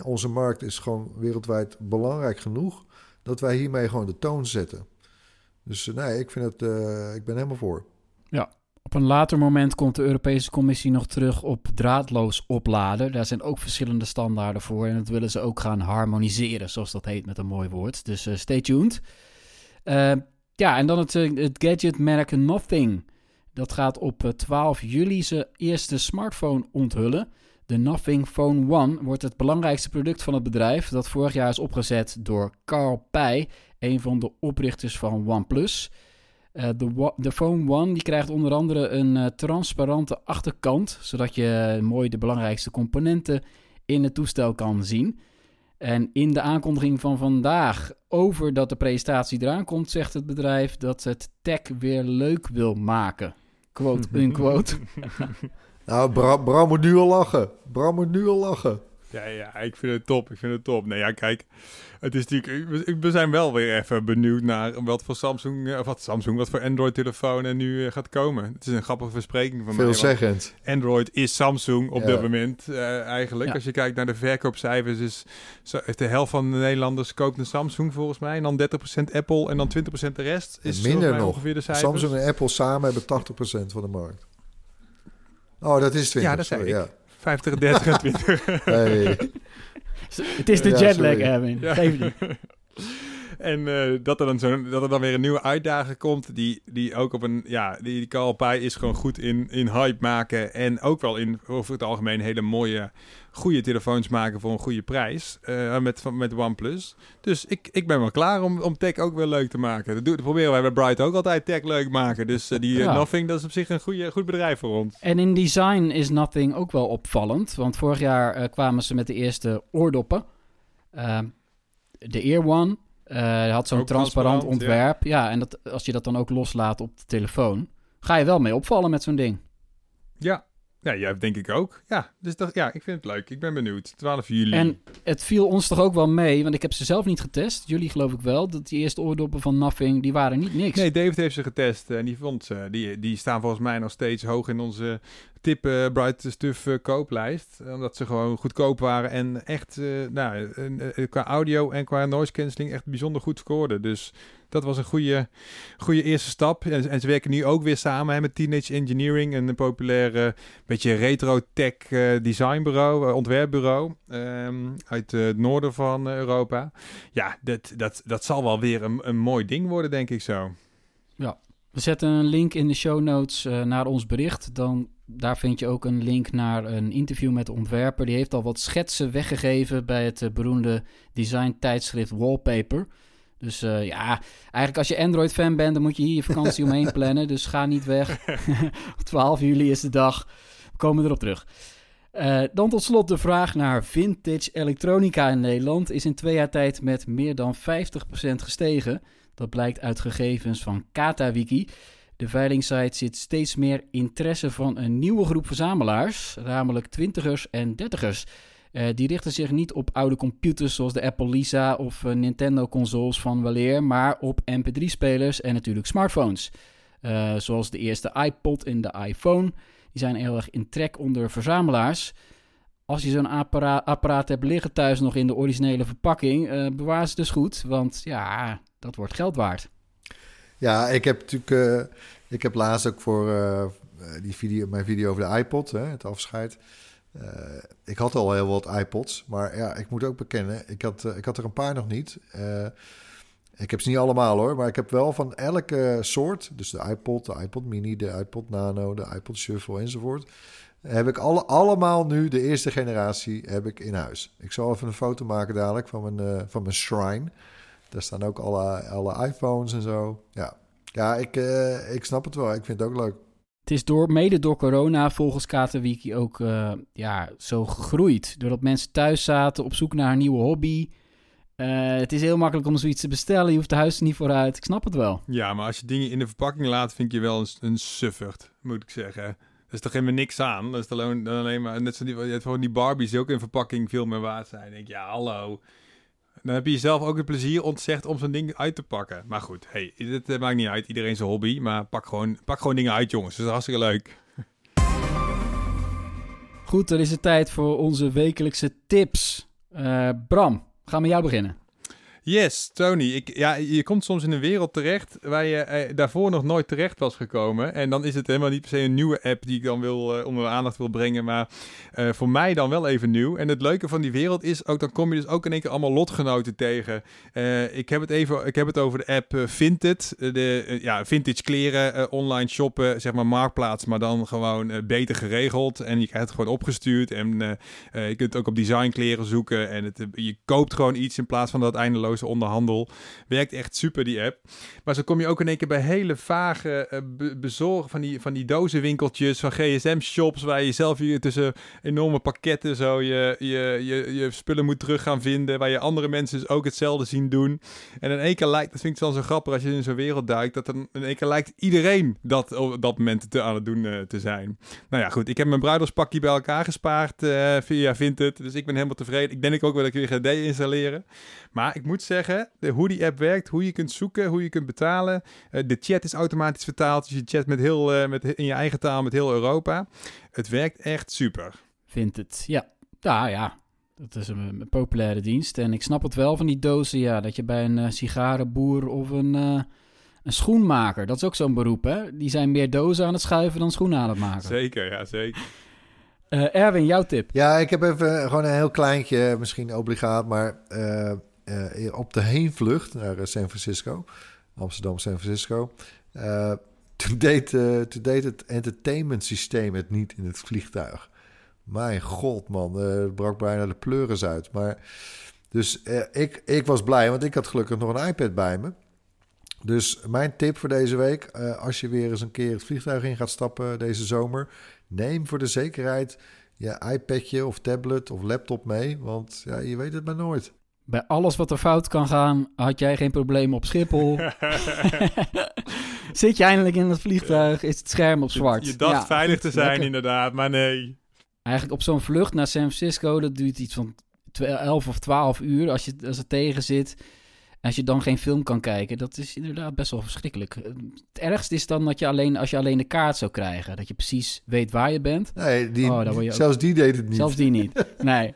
Onze markt is gewoon wereldwijd belangrijk genoeg dat wij hiermee gewoon de toon zetten. Dus nee, ik vind het. ik ben helemaal voor. Ja, op een later moment komt de Europese Commissie nog terug op draadloos opladen. Daar zijn ook verschillende standaarden voor. En dat willen ze ook gaan harmoniseren, zoals dat heet met een mooi woord. Dus uh, stay tuned. Ja, en dan het, het gadgetmerk Nothing. Dat gaat op 12 juli zijn eerste smartphone onthullen. De Nothing Phone One wordt het belangrijkste product van het bedrijf. Dat vorig jaar is opgezet door Carl Pei, een van de oprichters van OnePlus. Uh, de, de Phone One die krijgt onder andere een uh, transparante achterkant, zodat je mooi de belangrijkste componenten in het toestel kan zien. En in de aankondiging van vandaag over dat de presentatie eraan komt, zegt het bedrijf dat het tech weer leuk wil maken. Quote, unquote. nou, Bram, Bram moet nu al lachen. Bram moet nu al lachen. Ja, ja, ik vind het top. Ik vind het top. Nee, ja, kijk. Het is natuurlijk, we zijn wel weer even benieuwd naar wat voor Samsung, of eh, wat Samsung, wat voor Android-telefoon er nu eh, gaat komen. Het is een grappige verspreking van Veelzeggend. mij. Android is Samsung op dit moment uh, eigenlijk. Als je kijkt naar de verkoopcijfers, is de helft van de Nederlanders koopt een Samsung volgens mij. En dan 30% Apple en dan 20% de rest. Is minder nog. ongeveer de cijfers. Samsung en Apple samen hebben 80% van de markt. Oh, dat is 20. Ja, dat zei ik. Ja. 50, 30 en 20. Hey. Het is de ja, jetlag, Erwin. Ja. Geef niet. En uh, dat, er dan zo, dat er dan weer een nieuwe uitdaging komt. Die, die ook op een. Ja, die, die Carl is gewoon goed in, in hype maken. En ook wel in over het algemeen hele mooie, goede telefoons maken voor een goede prijs. Uh, met, met OnePlus. Dus ik, ik ben wel klaar om, om tech ook weer leuk te maken. Dat, doen, dat proberen wij bij Bright ook altijd tech leuk maken. Dus uh, die ja. Nothing, dat is op zich een goede, goed bedrijf voor ons. En in design is Nothing ook wel opvallend. Want vorig jaar kwamen ze met de eerste oordoppen. de Ear One. Uh, had zo'n transparant, ontwerp. Ja. en dat, als je dat dan ook loslaat op de telefoon, ga je wel mee opvallen met zo'n ding. Ja, ja, jij denk ik ook. Ja, dus dat, ja, ik vind het leuk. Ik ben benieuwd. 12 juli. En het viel ons toch ook wel mee, want ik heb ze zelf niet getest. Jullie geloof ik wel, dat die eerste oordoppen van Nothing, die waren niet niks. Nee, David heeft ze getest en die vond ze. Die, die staan volgens mij nog steeds hoog in onze tip uh, Bright Stuff uh, kooplijst. Omdat ze gewoon goedkoop waren en echt uh, nou, qua audio en qua noise cancelling echt bijzonder goed scoorden. Dus dat was een goede, goede eerste stap. En, ze werken nu ook weer samen hè, met Teenage Engineering, een populaire beetje retro-tech designbureau, ontwerpbureau um, uit het noorden van Europa. Ja, dat, dat, dat zal wel weer een, een mooi ding worden, denk ik zo. Ja, we zetten een link in de show notes naar ons bericht. Dan daar vind je ook een link naar een interview met de ontwerper. Die heeft al wat schetsen weggegeven bij het uh, beroemde design tijdschrift Wallpaper. Dus uh, ja, eigenlijk als je Android-fan bent, dan moet je hier je vakantie omheen plannen. Dus ga niet weg. 12 juli is de dag. We komen erop terug. Uh, dan tot slot de vraag naar vintage elektronica in Nederland is in twee jaar tijd met meer dan 50% gestegen. Dat blijkt uit gegevens van KataWiki. De veilingsite ziet steeds meer interesse van een nieuwe groep verzamelaars, namelijk twintigers en dertigers. Uh, die richten zich niet op oude computers zoals de Apple Lisa of uh, Nintendo-consoles van weleer, maar op MP3-spelers en natuurlijk smartphones. Uh, zoals de eerste iPod en de iPhone. Die zijn heel erg in trek onder verzamelaars. Als je zo'n appara apparaat hebt liggen thuis nog in de originele verpakking, bewaar ze dus goed, want ja, dat wordt geld waard. Ja, ik heb natuurlijk. Uh, ik heb laatst ook voor uh, die video, mijn video over de iPod, hè, het afscheid. ik had al heel wat iPods, maar ja, ik moet ook bekennen, ik had, ik had er een paar nog niet. ik heb ze niet allemaal hoor, maar ik heb wel van elke soort, dus de iPod, de iPod Mini, de iPod Nano, de iPod Shuffle enzovoort, heb ik alle, allemaal nu, de eerste generatie, heb ik in huis. Ik zal even een foto maken dadelijk van mijn, van mijn shrine. Daar staan ook alle, alle iPhones en zo. Ja, ja ik, uh, ik snap het wel. Ik vind het ook leuk. Het is door, mede door corona volgens Katawiki ook uh, ja, zo gegroeid. Doordat mensen thuis zaten op zoek naar een nieuwe hobby. Uh, het is heel makkelijk om zoiets te bestellen. Je hoeft de huis er niet vooruit. Ik snap het wel. Ja, maar als je dingen in de verpakking laat, vind je wel een, een suffert, moet ik zeggen. Er is toch helemaal niks aan. Dat is alleen, alleen maar net zo die, je hebt gewoon die Barbies die ook in verpakking veel meer waard zijn. Ik denk, ja, hallo. Dan heb je jezelf ook het plezier ontzegd om zo'n ding uit te pakken. Maar goed, hey, dit eh, maakt niet uit. Iedereen zijn hobby. Maar pak gewoon, pak gewoon dingen uit, jongens. Dat is hartstikke leuk. Goed, dan is het tijd voor onze wekelijkse tips. Uh, Bram, gaan we met jou beginnen. Yes, Tony. Ik, ja, je komt soms in een wereld terecht waar je eh, daarvoor nog nooit terecht was gekomen. En dan is het helemaal niet per se een nieuwe app die ik dan wil, uh, onder de aandacht wil brengen. Maar uh, voor mij dan wel even nieuw. En het leuke van die wereld is ook, dan kom je dus ook in één keer allemaal lotgenoten tegen. Ik, heb het even, ik heb het over de app Vinted. De ja, vintage kleren, online shoppen, zeg maar marktplaats. Maar dan gewoon beter geregeld. En je krijgt het gewoon opgestuurd. En je kunt ook op design kleren zoeken. En het, je koopt gewoon iets in plaats van dat eindeloos onderhandel. Werkt echt super, die app. Maar zo kom je ook in één keer bij hele vage uh, bezorgen van die, van die dozenwinkeltjes, van gsm-shops, waar je zelf hier tussen enorme pakketten zo je, je, je, je spullen moet terug gaan vinden, waar je andere mensen dus ook hetzelfde zien doen. En in één keer lijkt, dat vind ik dan zo grappig als je in zo'n wereld duikt, dat dan in één keer lijkt iedereen dat op dat moment te, aan het doen uh, te zijn. Nou ja, goed, ik heb mijn bruiderspakje bij elkaar gespaard uh, via Vinted, dus ik ben helemaal tevreden. Ik denk ook wel dat ik weer ga de-installeren. Maar ik moet zeggen, de, hoe die app werkt, hoe je kunt zoeken, hoe je kunt betalen. Uh, de chat is automatisch vertaald, dus je chat met heel, uh, met, in je eigen taal met heel Europa. Het werkt echt super. Vindt het, ja. Ja, ja. Dat is een, een, populaire dienst. En ik snap het wel van die dozen, ja. Dat je bij een uh, sigarenboer of een, een schoenmaker, dat is ook zo'n beroep, hè. Die zijn meer dozen aan het schuiven dan schoenen aan het maken. Zeker, ja, zeker. Uh, Erwin, jouw tip? Ja, ik heb even gewoon een heel kleintje, misschien obligaat, maar uh, uh, op de heenvlucht naar San Francisco, Amsterdam, San Francisco, toen, deed, toen deed het entertainment systeem het niet in het vliegtuig. Mijn god, man, het brak bijna de pleuris uit. Maar dus ik, ik was blij, want ik had gelukkig nog een iPad bij me. Dus mijn tip voor deze week, als je weer eens een keer het vliegtuig in gaat stappen deze zomer, neem voor de zekerheid je iPadje of tablet of laptop mee, want ja, je weet het maar nooit. Bij alles wat er fout kan gaan, had jij geen probleem op Schiphol. Zit je eindelijk in het vliegtuig, is het scherm op zwart. Je, dacht veilig te zijn, inderdaad, maar nee. Eigenlijk op zo'n vlucht naar San Francisco, dat duurt iets van 11 of 12 uur als, je, als het tegen zit als je dan geen film kan kijken, dat is inderdaad best wel verschrikkelijk. Het ergste is dan dat je alleen, als je alleen de kaart zou krijgen, dat je precies weet waar je bent. Nee, die, oh, zelfs die deed het niet. Zelfs die niet. Nee.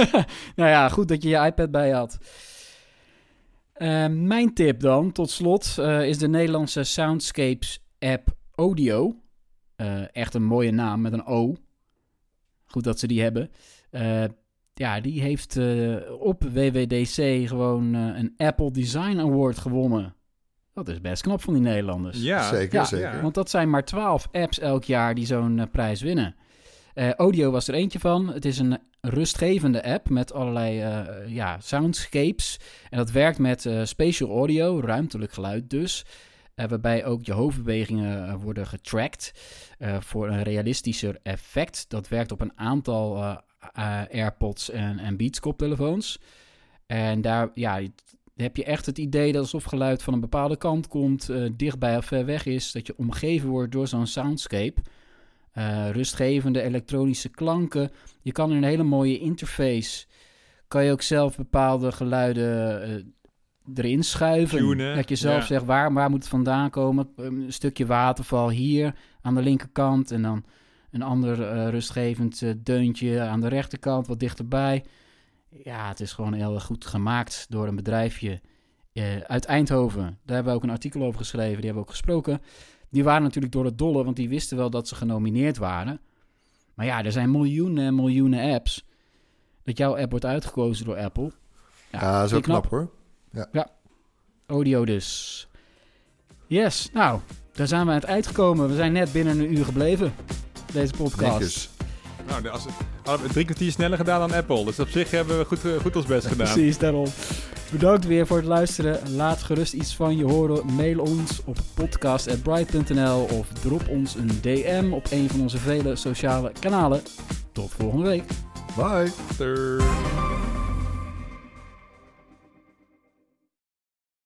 nou ja, goed dat je je iPad bij had. Uh, mijn tip dan, tot slot, uh, is de Nederlandse Soundscapes app Audio. Uh, echt een mooie naam met een O. Goed dat ze die hebben ja, die heeft uh, op WWDC gewoon uh, een Apple Design Award gewonnen. Dat is best knap van die Nederlanders. Ja, zeker, ja, zeker. Want dat zijn maar twaalf apps elk jaar die zo'n uh, prijs winnen. audio was er eentje van. Het is een rustgevende app met allerlei ja, soundscapes. En dat werkt met spatial audio, ruimtelijk geluid dus. waarbij ook je hoofdbewegingen worden getracked voor een realistischer effect. Dat werkt op een aantal uh, AirPods en, en Beats koptelefoons. En daar ja, heb je echt het idee dat alsof geluid van een bepaalde kant komt, uh, dichtbij of ver weg is, dat je omgeven wordt door zo'n soundscape. Uh, rustgevende elektronische klanken. Je kan in een hele mooie interface, kan je ook zelf bepaalde geluiden erin schuiven. Tunen, dat je zelf zegt waar, waar moet het vandaan komen. Een stukje waterval hier aan de linkerkant en dan een ander uh, rustgevend uh, deuntje aan de rechterkant, wat dichterbij. Ja, het is gewoon heel goed gemaakt door een bedrijfje uh, uit Eindhoven. Daar hebben we ook een artikel over geschreven, die hebben we ook gesproken. Die waren natuurlijk door het dolle, want die wisten wel dat ze genomineerd waren. Maar ja, er zijn miljoenen en miljoenen apps. Dat jouw app wordt uitgekozen door Apple. Ja, dat is ook knap, hoor. Ja. Audio dus. Yes, nou, daar zijn we aan het eind gekomen. We zijn net binnen een uur gebleven. Deze podcast. Netjes. Nou, als, hadden we drie kwartier sneller gedaan dan Apple. Dus op zich hebben we goed, eh, goed ons best gedaan. Precies, daarom. Bedankt weer voor het luisteren. Laat gerust iets van je horen. Mail ons op podcast.bright.nl of drop ons een DM op een van onze vele sociale kanalen. Tot volgende week. Bye.